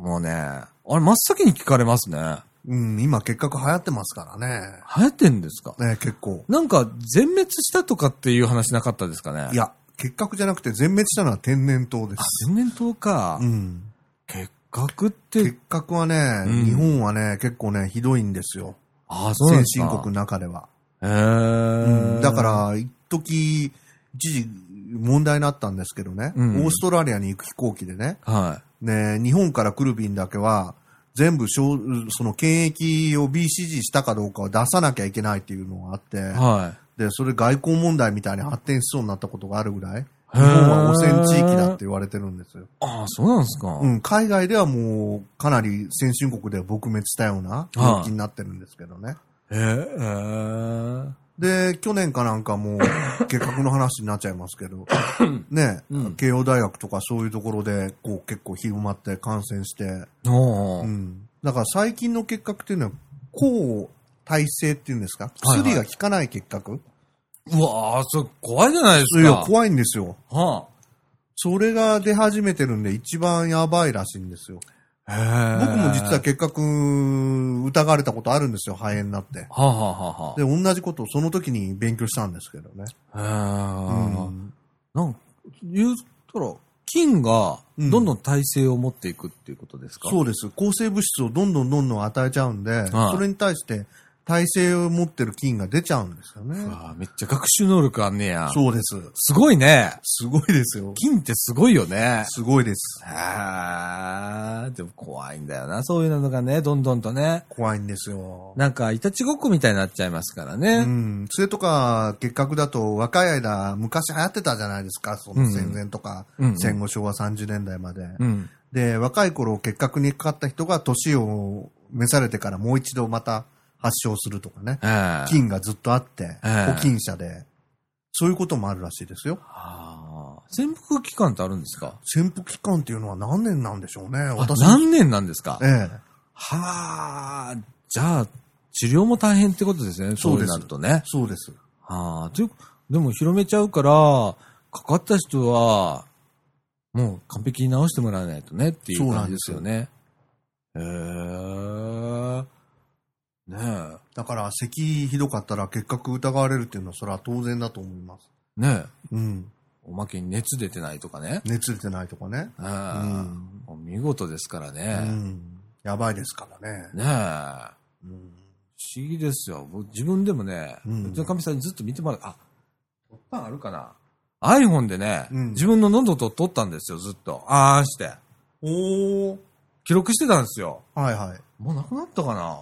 もうね、あれ真っ先に聞かれますね。うん、今結核流行ってますからね。流行ってんですか？ね、結構。なんか、全滅したとかっていう話なかったですかね？いや、結核じゃなくて全滅したのは天然痘です。天然痘か。うん。結核って？結、核はね、うん日本はね、結構ね、ひどいんですよ。ああ、そうなんですか。先進国の中では。へえ、うんだから、一時、一時問題になったんですけどね、うんオーストラリアに行く飛行機でね、はね、日本から来る便だけは、全部その検疫を BCG したかどうかを出さなきゃいけないっていうのがあって、い。はい。で、それ外交問題みたいに発展しそうになったことがあるぐらい、日本は汚染地域だって言われてるんですよ。ああ、そうなんですか。うん、海外ではもう、かなり先進国では撲滅したような病気になってるんですけどね。へえ。で、去年かなんかもう、[coughs] 結核の話になっちゃいますけど、[coughs] ね、うん慶応大学とかそういうところで、こう結構広まって感染して、おーうん。だから最近の結核っていうのは、抗体性っていうんですか？はいはい薬が効かない結核、うわあ、それ怖いじゃないですいや、か。怖いんですよ。はそれが出始めてるんで一番やばいらしいんですよ。僕も実は結核疑われたことあるんですよ、肺炎になって。はあ、はあはあはで、同じことをその時に勉強したんですけどね。あ、へえ、うん。なんか、言ったら、菌がどんどん耐性を持っていくっていうことですか、そうです。抗生物質をどんどんどんどん与えちゃうんで、はい。それに対して耐性を持ってる菌が出ちゃうんですよねう。わあめっちゃ学習能力あんねや。そうです。すごいね。すごいですよ。菌ってすごいよね。すごいです。へえ、でも怖いんだよな、そういうのがね、どんどんとね。怖いんですよ。なんか、いたちごっこみたいになっちゃいますからうね。ん。それとか、結核だと若い間、昔流行ってたじゃないですか。その戦前とか、うんうん戦後昭和30年代まで。うん。で、若い頃結核にかかった人が年を召されてからもう一度また発症するとかね。ええ菌がずっとあって、ええ保菌者で。そういうこともあるらしいですよ。はあ潜伏期間ってあるんですか？潜伏期間っていうのは何年なんでしょうね。あ私何年なんですか？ええ。はあ、じゃあ、治療も大変ってことですね。そうなるとね。そうです。はあ、という、でも広めちゃうから、かかった人は、もう完璧に治してもらわないとねっていう感じですよね。へえ。ねえ。だから、咳ひどかったら結核疑われるっていうのは、それは当然だと思います。ねえ。うん。おまけに熱出てないとかね。熱出てないとかね。ああ、もう見事ですからうね。ん。やばいですからね。ねえ。うん。不思議ですよ。僕自分でもね、ううんちのかみさんにずっと見てもらう。あ、撮ったんあるかな ?iPhone でね、うん自分の喉と撮ったんですよ、ずっと。あーんして。おー。記録してたんですよ。はいはい。もうなくなったかな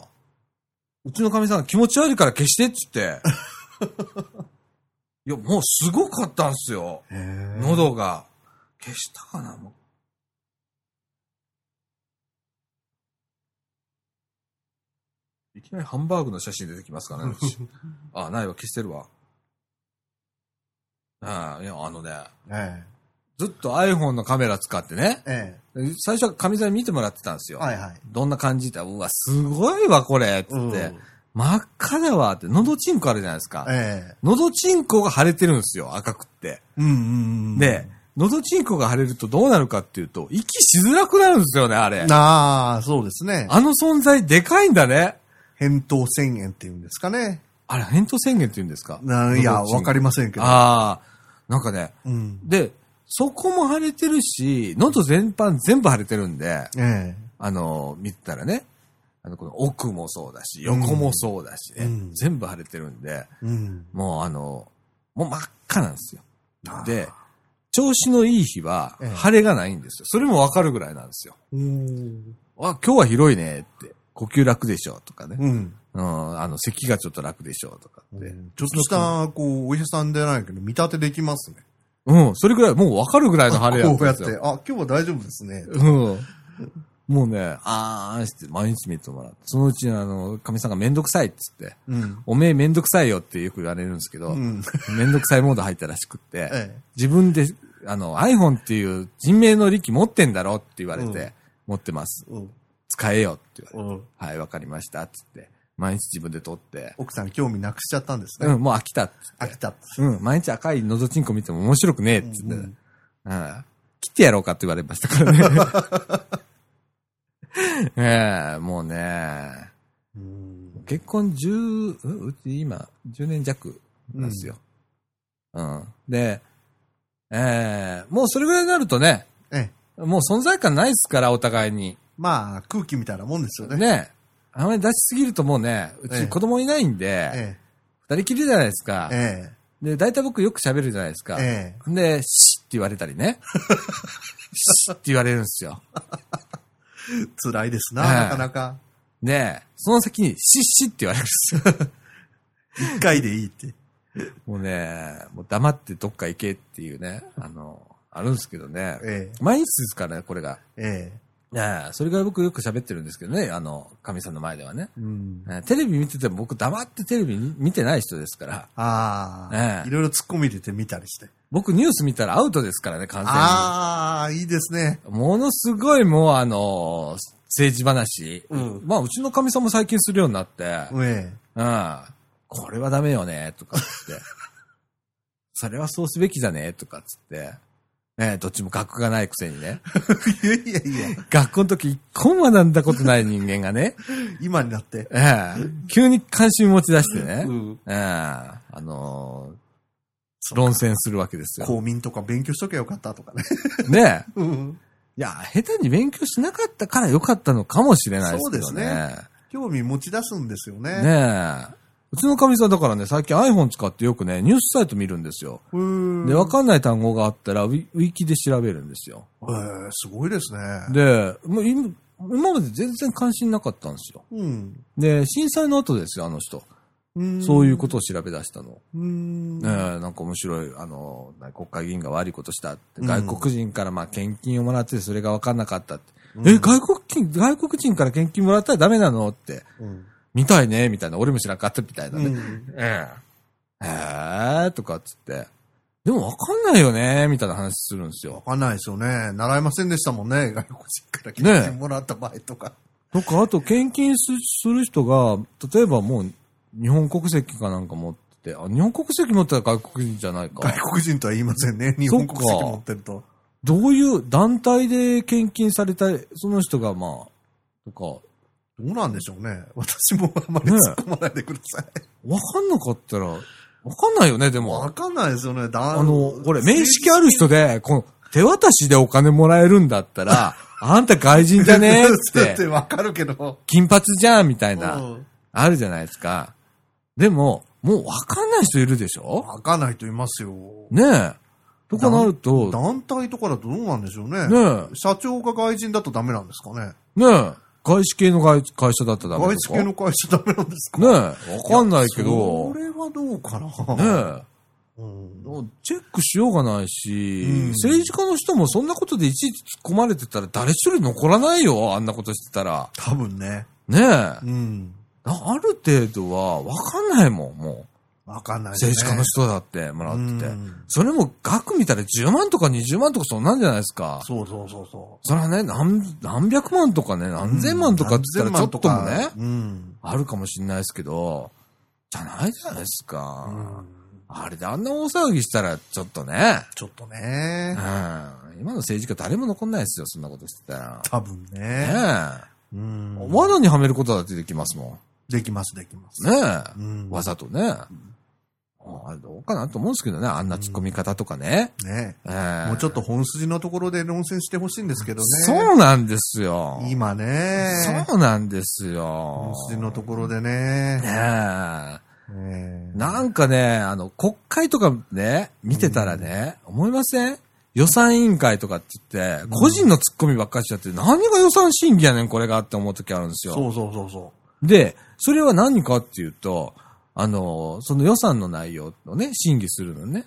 うちのかみさんが気持ち悪いから消してって言って。[laughs] いや、もうすごかったんですよ。喉が。消したかなもう。いきなりハンバーグの写真出てきますからね。[laughs] あ、ないわ、消してるわ。ああ、いや、あのね、えずっと iPhone のカメラ使ってね、え。え最初は神さんに見てもらってたんですえ。よ。はいはい。どんな感じって、うわ、すごいわ、これ、つって。うん真っ赤だわ、って。喉チンコあるじゃないですか。ええ。喉チンコが腫れてるんですよ、赤くって。うんうんうん。で、喉チンコが腫れるとどうなるかっていうと、息しづらくなるんですよね、あれ。ああ、そうですね。あの存在でかいんだね。扁桃腺炎っていうんですかね。あれ、扁桃腺炎って言うんですか？ないや、わかりりませんけど。ああ、なんかね、うん。で、そこも腫れてるし、喉全般全部腫れてるんで、ええ。あの、見てたらね、あの、この奥もそうだし、横もそうだしね、うん全部腫れてるんで、うん。もうあの、もう真っ赤なんですよ。で、調子のいい日はええ、腫れがないんですよ。それもわかるぐらいなんですよ。あ、今日は広いねって。呼吸楽でしょとかね。うん。うん、あの、咳がちょっと楽でしょとかって。ちょっとした、こう、お医者さんでないけど、見立てできますね。うん、それぐらい、もうわかるぐらいの腫れやっこうやって、たんですよ。あ、今日は大丈夫ですね。うん。もうね、あーんして毎日見てもらって。そのうちにあの、神さんがめんどくさいっつって、うん。おめえめんどくさいよってよく言われるんですけど、うん。めんどくさいモード入ったらしくって、え [laughs] 自分で、あの、iPhone っていう人命の利器持ってんだろって言われて、うん持ってます。え。うん。使えよって言われて、うん。はい、わかりました、つって。毎日自分で撮って、奥さん興味なくしちゃったんですね。うん、もう飽きたっ飽きた。うん、毎日赤い喉チンコ見ても面白くねえっつって、うんうんうん切ってやろうかって言われましたからね。[laughs] ええもうね、うん。結婚10、ううち今10年弱なんですよ。うん。で、ええもうそれぐらいになるとね、ええ。もう存在感ないですから、お互いに。まあ、空気みたいなもんですよね。ね。あまり出しすぎるともうね、うええち子供いないんで、え二人きりじゃないですかえ。。えで、大体僕よく喋るじゃないですか。え。えで、シッって言われたりね。[laughs] シッって言われるんですよ。え。辛いですな、ええなかなか。で、その先にシッシッって言われるんですよ。[laughs] 一回でいいって。もうね、もう黙ってどっか行けっていうね、あの、あるんですけどね。え毎日ですからね、これが。え。えいやそれから僕よく喋ってるんですけどね、あの、神さんの前ではね。え。うん。えテレビ見てても僕黙ってテレビ見てない人ですから。ああ、ええいろいろ突っ込み入れてみたりして。僕ニュース見たらアウトですからね、完全に。ああ、いいですね。ものすごいもうあの、政治話。うんまあ、うちの神さんも最近するようになって、えうん。これはダメよね、とかっつって。[laughs] それはそうすべきじゃね、とかっつって。ねどっちも学がないくせにね。え。[laughs] いやいやいや、学校の時一個も学んだことない人間がね、[laughs] 今になって。ええ急に関心持ち出してね、うん。ええあのー論戦するわけですよ。公民とか勉強しとけばよかったとかね。ね [laughs] うん。いや、下手に勉強しなかったからよかったのかもしれないですけどそうですね。興味持ち出すんですよね。ねえ。うちのかみさんだからね、最近 iPhone 使ってよくね、ニュースサイト見るんですよ。で、わかんない単語があったらウィ、ウィキで調べるんですよ。ええすごいですね。で、もう今今まで全然関心なかったんですよ。うん。で、震災の後ですよ、あの人。うんそういうことを調べ出したの。うえ、なんか面白い、あの、国会議員が悪いことしたって、うん外国人からまあ献金をもらってそれが分かんなかったって。うんえ、外国人、外国人から献金もらったらダメなのって。うん。見たいね、みたいな。俺も知らなかったみたいなね。うんええ。へえ、とかっつって。でも分かんないよね、みたいな話するんですよわ。かんないですよね。習いませんでしたもんね。[laughs] 外国人から献金もらった場合とか。とか、あと献金すする人が、例えばもう日本国籍かなんか持ってて、あ、日本国籍持ってたら外国人じゃないか。外国人とは言いませんね。日本国籍持ってると。どういう団体で献金された、その人がまあ、とか、どうなんでしょうね。私もあまりね突っ込まないでください。わかんなかったら、わかんないよね、でも。わかんないですよね。だあの、これ、面識ある人で、この、手渡しでお金もらえるんだったら、[laughs] あんた外人じゃね？えっ [laughs] だってて、わかるけど。金髪じゃんみたいな、うんあるじゃないですか。でも、もうわかんない人いるでしょ？わかんない人いますよ。ねえ。とかなると、団体とかだとどうなんでしょうね。ね社長が外人だとダメなんですかね。え、ねえ、外資系の会会社だったらダメ外資系の会社ダメなんですか？ねえ、わかんないけどそ、れはどうかな？ねうんえ、チェックしようがないし、うん政治家の人もそんなことでいちいち突っ込まれてたら誰一人残らないよ、あんなことしてたら。多分ね。ねえ。うん。あある程度は分かんないもん、もわかんなう。いね。政治家の人だってもらっててうん。それも額見たら10万とか20万とかそんなんじゃないですか。そうそうそうそそれはね、何、何百万とかね、う。何千万とかって言ったらちょっともね、うん。あるかもしれないですけど、じゃないじゃないですか。うんあれであんな大騒ぎしたらちょっとね、ちょっとうんね。今の政治家誰も残んないですよ、そんなことしてたら。多分ねね。え。うん。罠にはめることだってできますもできます、できます。ん。ねえ。うんわざとね。あれどうかなと思うんですけどね、あんな突っ込み方とかね。ねええもうちょっと本筋のところで論戦してほしいんですけどね。そうなんですよ。今ね。そうなんですよ本。筋のところでね。ねえ。ねなんかね、あの、国会とかね、見てたらね、思いません？予算委員会とかって言って、個人の突っ込みばっかりしちゃって、何が予算審議やねん、これがって思う時あるんですよ。そうそうそうそで、それは何かっていうと、あの、その予算の内容をね、審議するのね。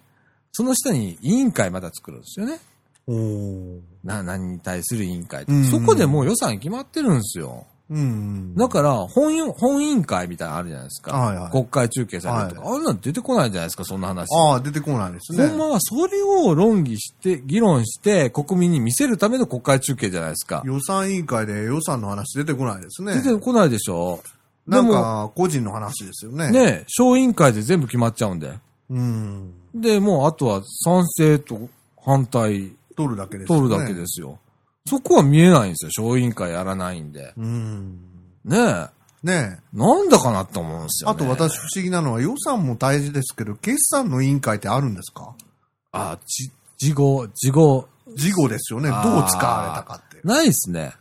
その下に委員会また作るんですよね。う。おーな、何に対する委員会ってうんそこでもう予算決まってるんですよ。うん。だから、本委、本委員会みたいなのあるじゃないですか。はいはい国会中継されるとか。あんなの出てこないじゃないですか、そんな話。ああ、出てこないですね。ほんまはそれを論議して、議論して、国民に見せるための国会中継じゃないですか。予算委員会で予算の話出てこないですね。出てこないでしょ。なんか、個人の話ですよね。。ね、小委員会で全部決まっちゃうんで。うん。で、もうあとは賛成と反対取るだけです取るだけですよ。そこは見えないんですよ。小委員会やらないんで。うん。ねえ。ねえ。なんだかなと思うんですよ、ね。あと私不思議なのは予算も大事ですけど、決算の委員会ってあるんですか？あ、じ、事後、事後、事後ですよね。どう使われたかって。ないですね。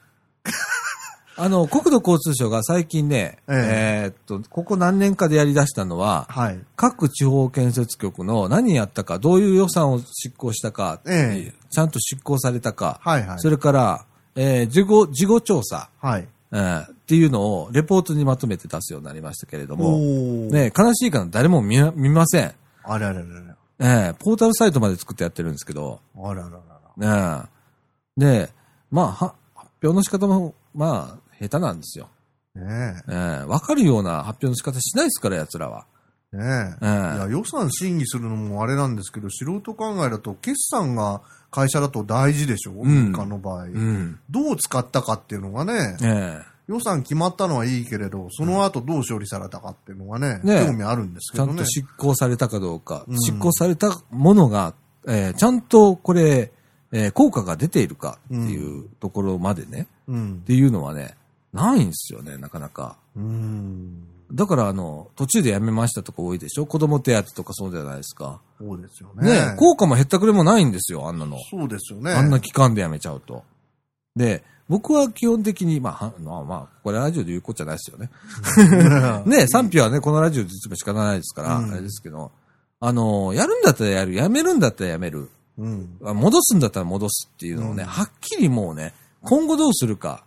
あの、国土交通省が最近ね、ええーっと、ここ何年かでやり出したのは、はい。各地方建設局の何やったか、どういう予算を執行したか、ええちゃんと執行されたか、はいはい。それから、えー事後、事後調査、はい。えーっていうのをレポートにまとめて出すようになりましたけれども。ね、悲しいから誰も見見ません。あれあれあれあれ。ええポータルサイトまで作ってやってるんですけど、あらららら。ねえ。で、まあ、は発表の仕方も、まあ、下手なんですよ。ねええわかるような発表の仕方しないですから、奴らは。え。ねえ。ええいや、予算審議するのもあれなんですけど、素人考えだと、決算が会社だと大事でしょん民間の場合。うん。どう使ったかっていうのがね、ええ予算決まったのはいいけれど、その後どう処理されたかっていうのがね、ねえ興味あるんですけどねちゃんと。執行されたかどうか、うん執行されたものが、ええちゃんとこれ、ええ効果が出ているかっていうところまでね、うんっ。ていうのはね、ないんですよね、なかなか。うん。だから、あの、途中でやめましたとか多いでしょ？子供手当とかそうじゃないですか。そうですよねね。効果も減ったくれもないんですよ、あんなの。そうですよね。あんな期間でやめちゃうと。で、僕は基本的に、まあ、はまあ、まあ、これラジオで言うことじゃないですよね。[laughs] ね、賛否はね、このラジオで実は仕方ないですから、うんあれですけど、あの、やるんだったらやる、やめるんだったらやめる、うん。あ戻すんだったら戻すっていうのをね、うんはっきりもうね、今後どうするか、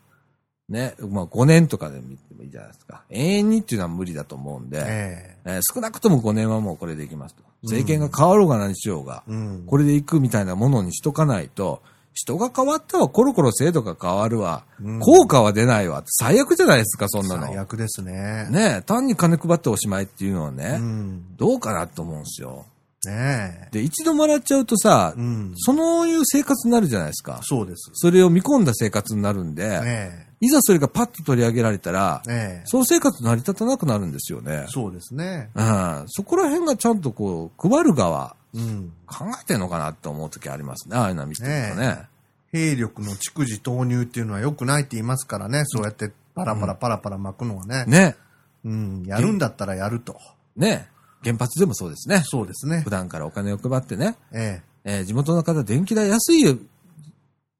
ね、まあ5年とかで見てもいいじゃないですか。永遠にっていうのは無理だと思うんで、ええー少なくとも5年はもうこれでいきますと。政権が変わろうが何しようが、えうん。これでいくみたいなものにしとかないと、人が変わったわ、コロコロ制度が変わるわ、うん効果は出ないわ、最悪じゃないですか、そんなの。最悪ですね。ねえ単に金配っておしまいっていうのはね、うん。どうかなと思うんですよ。ねえ。で、一度もらっちゃうとさ、うん。そういう生活になるじゃないですか。そうです。それを見込んだ生活になるんで、ねいざそれがパッと取り上げられたら、え。ええ。その生活成り立たなくなるんですよね。そうですね。うん、そこら辺がちゃんとこう、配る側、うん。考えてんのかなって思う時ありますね。ああいうの見てるとね。兵力の蓄次投入っていうのは良くないって言いますからね。そうやってパラパラパラパラ巻くのはね。ね。うん。やるんだったらやると。ね。原発でもそうですね。そうですね普。段からお金を配ってね。ええー地元の方、電気代安いよっ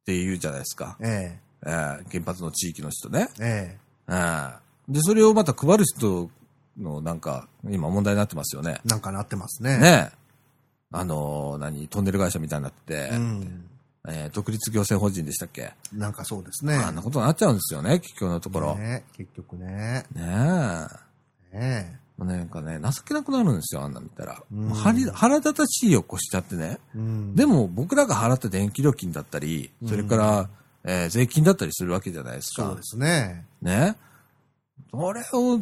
て言うじゃないですか。え、ええー原発の地域の人ね。え、ええーで、それをまた配る人のなんか、今問題になってますよねえ。。なんかなってますね。ね。あのー何、トンネル会社みたいになって、うん。えー独立行政法人でしたっけ、なんかそうですね。あんなことになっちゃうんですよね、結局のところ。ねね結局ね。え。ねもうねなんかね、情けなくなるんですよ、あんな見たら。うん腹腹立たしいを越しちゃってね。え。うん。でも僕らが払った電気料金だったり、それから、えー税金だったりするわけじゃないですか。そうですね。ね。それを、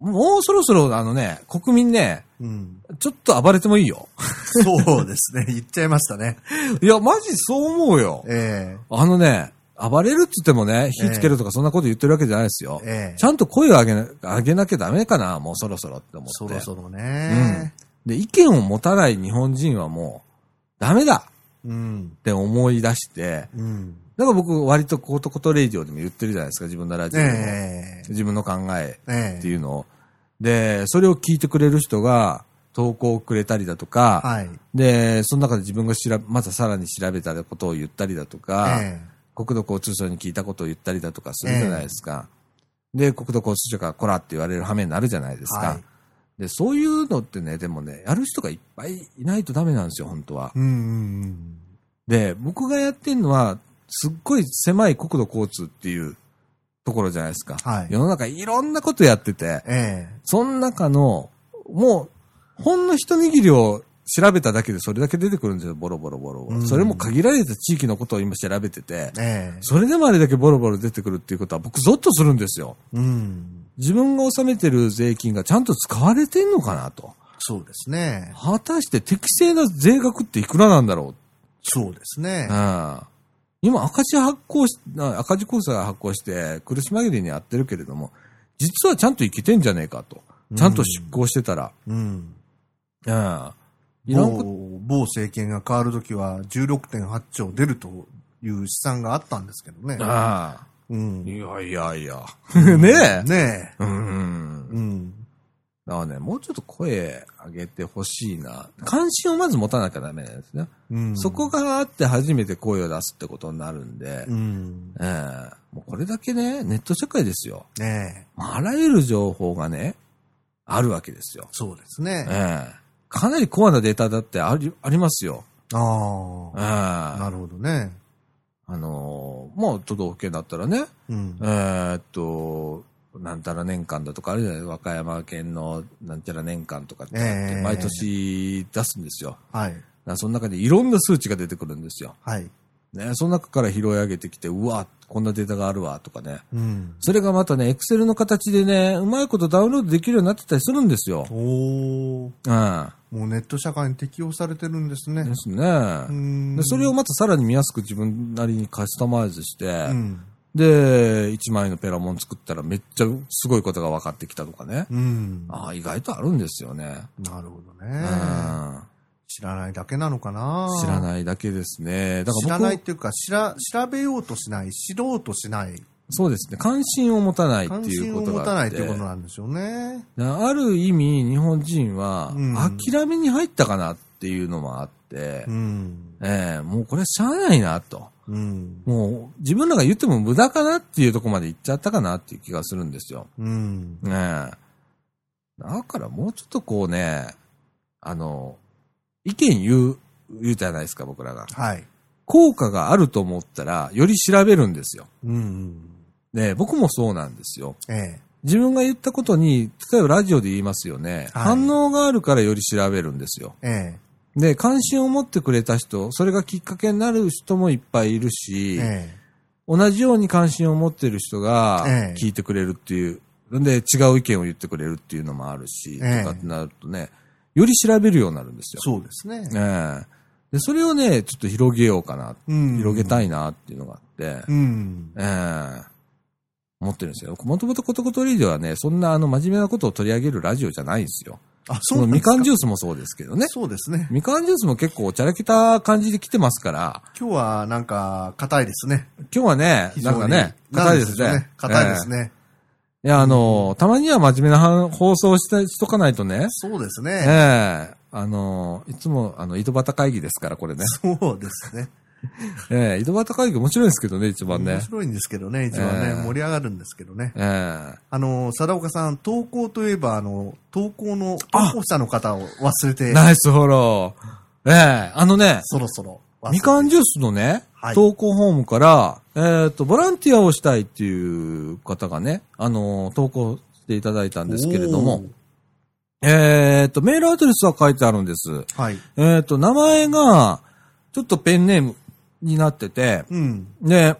もうそろそろあのね、国民ね、うん。ちょっと暴れてもいいよ。そうですね。[laughs] 言っちゃいましたね。いや、マジそう思うよ。えあのね、暴れるっつってもね、火つけるとかそんなこと言ってるわけじゃないですよ。え。ええ。ちゃんと声を上げな上げなきゃダメかな、もうそろそろって思って。そろそろね。で、意見を持たない日本人はもう、ダメだうん。って思い出して、うん。だから僕割とコートコトレイディオでも言ってるじゃないですか、自分のラジオでも。ええ。自分の考えええ。っていうのを。で、それを聞いてくれる人が投稿をくれたりだとか、はい。で、その中で自分が調べ、またさらに調べたことを言ったりだとか、え国土交通省に聞いたことを言ったりだとかするじゃないですか。で、国土交通省からこらって言われる羽目になるじゃないですか。はいで、そういうのってね、でもね、やる人がいっぱいいないとダメなんですよ、本当はえ。。うんうんで、僕がやってるのは、すっごい狭い国土交通っていうところじゃないですか。はい世の中いろんなことやってて、うん。えその中の、もう、ほんの一握りを調べただけでそれだけ出てくるんですよ、ボロボロボロそれも限られた地域のことを今調べててえ。、ええ。それでもあれだけボロボロ出てくるっていうことは僕ゾッとするんですよ。うん。自分が納めてる税金がちゃんと使われてんのかなと。そうですね。果たして適正な税額っていくらなんだろそうですねう。う。ん。今赤字発行し、な赤字口座発行して苦し紛れにやってるけれども、実はちゃんといけてんじゃねえかと。ちゃんと出向してたら。うん。うん。いらん某政権が変わるときは16.8兆出るという試算があったんですけどね。ああ。うん。いやいやいや。[laughs] ねえ。ねえ。うん。うん。だからね、もうちょっと声上げてほしいな。関心をまず持たなきゃダメなんですね。うん。そこがあって初めて声を出すってことになるんで、うん。ええもうこれだけね、ネット社会ですよ。ねえ。あらゆる情報がね、あるわけですよ。そうですね。ええかなりコアなデータだってありありますよ。あええあ。なるほどね。あのーまあ、都道府県だったらね、うんえ。ーっと、なんたら年間だとかあるじゃない和歌山県のなんちゃら年間とかってええ毎年出すんですよ。はい。その中でいろんな数値が出てくるんですよ。はい。ね、その中から拾い上げてきて、うわ、こんなデータがあるわ、とかね。うん。それがまたね、エクセルの形でね、うまいことダウンロードできるようになってたりするんですよ。おー。うん。もうネット社会に適用されてるんですね。ですね。うんでそれをまたさらに見やすく自分なりにカスタマイズして、うん。で、1枚のペラモン作ったらめっちゃすごいことが分かってきたとかね。うん。ああ、意外とあるんですよね。なるほどうね。ん。知らないだけなのかな知らい。ないだけですね。だから僕知らないっていうか、知ら、調べようとしない、知ろうとしない、そうですね。関心を持たないって関いう心を持たことがあって。ないっていうことなんでしょうね。ある意味、日本人はうん諦めに入ったかなっていうのもあって、うん。ええもうこれしゃあないなと。うん。もう自分らが言っても無駄かなっていうところまで行っちゃったかなっていう気がするんですよ。うん。ねえ。だからもうちょっとこうね、あの、意見言う、言うじゃないですか、僕らが。はい。効果があると思ったら、より調べるんですよ。うん。ね僕もそうなんですよ。ええ。自分が言ったことに、例えばラジオで言いますよね。はい反応があるからより調べるんですよ。えで、関心を持ってくれた人、それがきっかけになる人もいっぱいいるしえ。、え同じように関心を持ってる人がええ聞いてくれるっていう、で、違う意見を言ってくれるっていうのもあるし、ええとかってなるとね、より調べるようになるんですよ。そうですね。ええで、それをね、ちょっと広げようかな、うん広げたいなっていうのがあって、うん。ええ思ってるんですよ。もともとコトコトリーではね、そんなあの真面目なことを取り上げるラジオじゃないんですよ。あ、そのみかんジュースもそうですけどね。そうですね。みかんジュースも結構おちゃらけた感じで来てますから、今日はなんか、硬いですね。今日はね、なんかね、硬いですね。硬いですね。いや、あの、たまには真面目なは放送したしとかないとね、そうですえね。えあの、いつも、あの、井戸端会議ですから、これね。そうですね。ええ井戸端会議面白いですけどね、一番ね面。白いんですけどね、一番ね、ええ盛り上がるんですけどね。ええあの、貞岡さん、投稿といえば、あの、投稿の、投稿者の方を忘れて、ナイスフォロー。ええあのね、そろそろ。みかんジュースのね、はい投稿フォームから、えっ、と、ボランティアをしたいっていう方がね、あの、投稿していただいたんですけれども、えっ、と、メールアドレスは書いてあるんです。はい。えっ、と、名前が、ちょっとペンネームになってて、うん。で、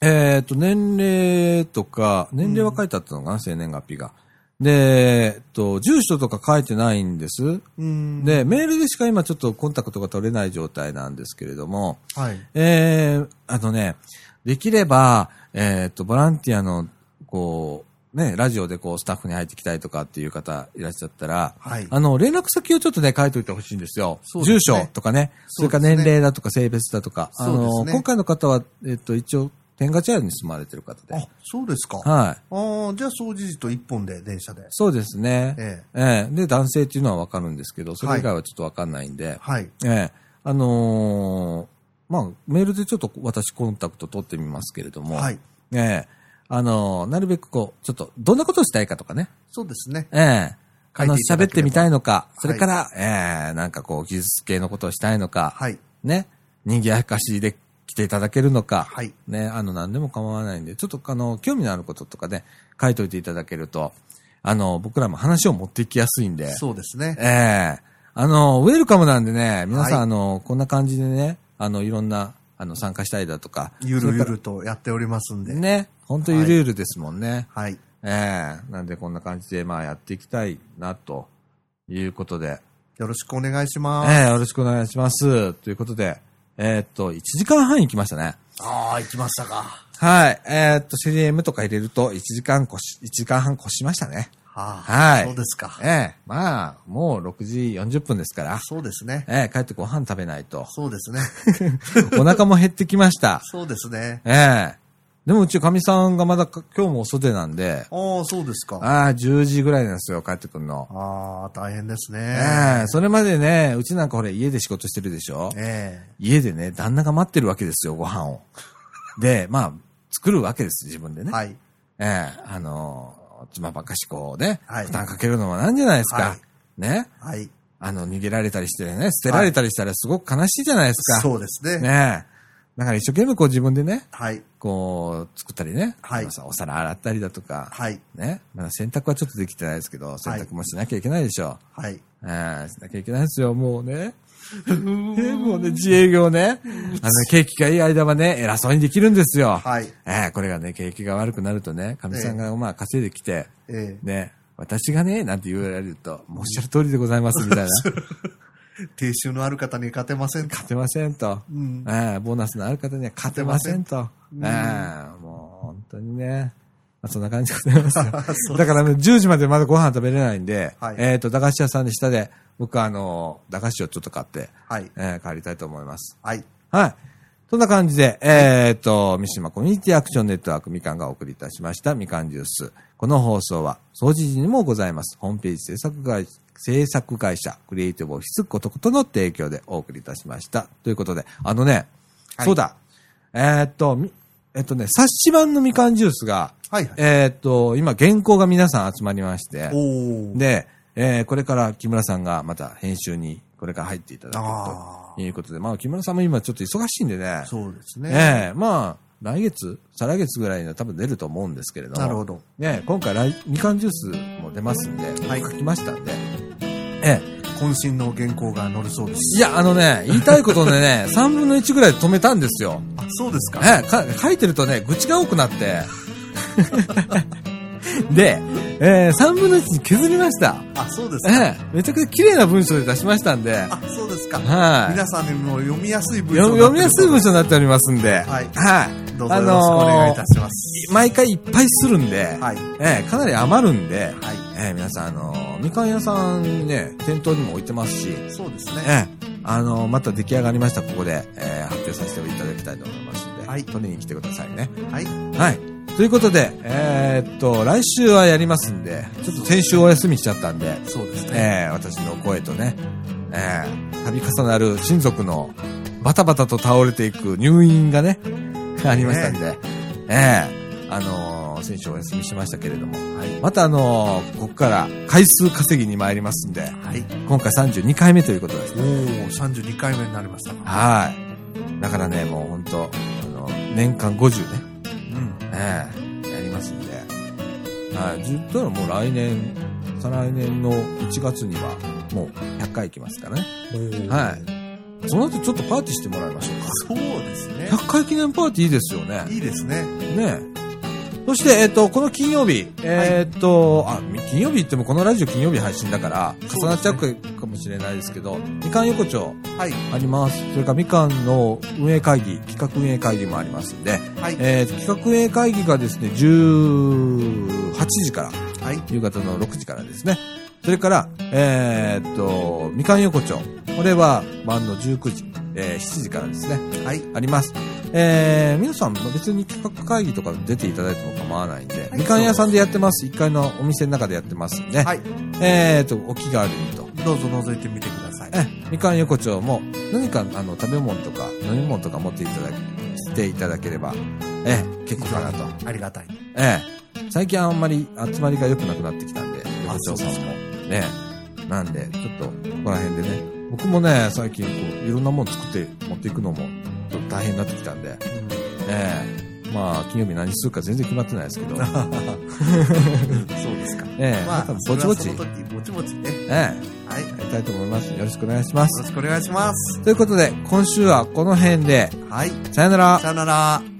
えっ、と、年齢とか、年齢は書いてあったのかな、生年月日が。で、えっと、住所とか書いてないんです。うん。で、メールでしか今ちょっとコンタクトが取れない状態なんですけれども、はい。えー、あのね、できれば、えーっと、ボランティアの、こう、ね、ラジオでこう、スタッフに入ってきたいとかっていう方いらっしゃったら、はい。あの、連絡先をちょっとね、書いといてほしいんですよ。す住ね所とかね、それから年齢だとか性別だとか、あの、今回の方は、えっと、一応、天下茶屋に住まれてる方で。あ、そうですか。はい。ああ、じゃあ、掃除時と一本で、電車で。そうですね。ええ。ええで、男性っていうのはわかるんですけど、それ以外はちょっとわかんないんで、はい。ええあのーまあ、メールでちょっと私コンタクト取ってみますけれども、はい。ええあのーなるべくこう、ちょっと、どんなことをしたいかとかね、そうですね。ええ。あの、喋ってみたいのか、それから、ええなんかこう、技術系のことをしたいのか、はい。ね、人気やかしで来ていただけるのか、はい。ね、あの、何でも構わないんで、ちょっとあの、興味のあることとかね、書いといていただけると、あの、僕らも話を持っていきやすいんで、そうですね。ええ。あの、ウェルカムなんでね、皆さん、はい。あの、こんな感じでね、あの、いろんな、あの、参加したいだとか。ゆるゆるとやっておりますんで。らね、ほんとゆるゆるですもんね。はい。ええなんでこんな感じで、まあ、やっていきたいな、ということで。よろしくお願いします。ええよろしくお願いします。ということで、えーっと、1時間半行きましたね。ああ、行きましたか。はい。えーっと、CM とか入れると1時間越し、1時間半越しましたね。はあ、はいそうですか。ええまあ、もう6時40分ですから。そうですね。ええ帰ってご飯食べないと。そうですね。[laughs] お腹も減ってきました。そうですね。ええでもうちかみさんがまだか今日もお袖なんで、ああ、そうですか。ああ、10時ぐらいなんですよ、帰ってくるの。ああ、大変ですえね。えそれまでね、うちなんかほれ家で仕事してるでしょ？え家でね、旦那が待ってるわけですよ、ご飯を。で、まあ、作るわけです、自分でね。えはい。ええあの、妻ばっかしこうね、はい負担かけるのもなんじゃないですか。はいね。はい。あの、逃げられたりしてね、捨てられたりしたらすごく悲しいじゃないですか。そうですね。ね。だから一生懸命こう自分でね、はい。こう、作ったりね。はいお皿洗ったりだとか。はい。ね。まだ洗濯はちょっとできてないですけど、洗濯もしなきゃいけないでしょうはい。ええしなきゃいけないですよ、もうね。えもうね、自営業ね。あの、景気がいい間はね、偉そうにできるんですよ。はい。ええこれがね、景気が悪くなるとね、かみさんがまあ稼いできて、ええね、私がね、なんて言われると、もうおっしゃる通りでございます、みたいな。[laughs] 低収のある方に勝てませんか勝てませんと。うん。ええボーナスのある方には勝てませんと。うんええもう本当にね。まあ、そんな感じでございますよ [laughs] だからね、10時までまだご飯食べれないんで、はいえっ、と、駄菓子屋さんで下で、僕はあの、駄菓子をちょっと買って、はい。えー帰りたいと思います。はい。はい。そんな感じで、えっ、と、三島コミュニティアクションネットワークみかんがお送りいたしましたみかんジュース。この放送は、掃除時にもございます。ホームページ制作会制作会社、クリエイティブオフィスことことの提供でお送りいたしました。ということで、あのね、はいそうだ、えっ、と、みえっ、とね、冊子版のみかんジュースが、はい。はい。えっ、と、今原稿が皆さん集まりまして。で、えーこれから木村さんがまた編集にこれから入っていただけるあということで、まあ木村さんも今ちょっと忙しいんでねあ。、そうですね。ええまあ、来月、再来月ぐらいには多分出ると思うんですけれども。なるほど。ね今回来、みかんジュースも出ますんで、はい書きましたんで。ええ渾身の原稿が載るそうです。いや、あのね、言いたいことでね、[laughs] 3分の1ぐらいで止めたんですよ。あ、そうですか。ええか書いてるとね、愚痴が多くなって。[laughs] で、えー、3分の1に削りました。あ、そうですか。ええめちゃくちゃ綺麗な文章で出しましたんで。あ、そうですか。はい。皆さんにも読みやすい文章読読みやすい文章になっておりますんで。はいはい。どうぞよろしくお願いいたします。毎回いっぱいするんで、はい。ええかなり余るんで、はい。えー皆さん、あのーみかん屋さんね、店頭にも置いてますし、そうですね。ええあのーまた出来上がりました、ここで、えー発表させていただきたいと思いますので、はい取りに来てくださいね。はい。はい。ということで、えーっと、来週はやりますんで、ちょっと先週お休みしちゃったんで、そうですね。えー私の声とね、えー、度重なる親族のバタバタと倒れていく入院がね、ありましたんで、えーあのー先週お休みしましたけれども、はい。またあのーここから回数稼ぎに参りますんで、はい。今回32回目ということですお。ー、32回目になりましたか。はい。だからね、もう本当あの、年間50ね、うん。ええやりますんで、はい。ずっともう来年、再来年の1月には、もう100回行きますからね。はい。その後ちょっとパーティーしてもらいましょうか。そうですね。100回記念パーティーいいですよね。いいですね。ねえ。そして、えっ、と、この金曜日、えっ、と、あ、金曜日ってもこのラジオ金曜日配信だから、重なっちゃうかかもしれないですけど、みかん横丁はい。あります。それからみかんの運営会議、企画運営会議もありますんで、はい。えーと、企画運営会議がですね、18時から、はい。夕方の6時からですね。それから、えーっと、みかん横丁。これは晩の19時、えー7時からですね。はい。あります。えー、皆さん別に企画会議とか出ていただいても構わないんで、はいみかん屋さんでやってます。1階のお店の中でやってますんで、はい。えーっと、お気軽にと。どうぞ覗いてみてください。え、みかん横丁も何かあの食べ物とか飲み物とか持っていただき、していただければ、え、結構かなと。ありがたい。ええ。最近あんまり集まりが良くなくなってきたんで、横丁さんも。ねえ。なんで、ちょっと、ここら辺でね。僕もね、最近こう、いろんなもの作って持っていくのも、ちょっと大変になってきたんで、ええ。まあ、金曜日何するか全然決まってないですけど、え [laughs] そうですか。え。まあぼちぼち、ぼちぼちね。ええ。はい。よやりたいと思います。よろしくお願いします。ろしくお願いします。ということで、今週はこの辺で、はい。さよなら。さよなら。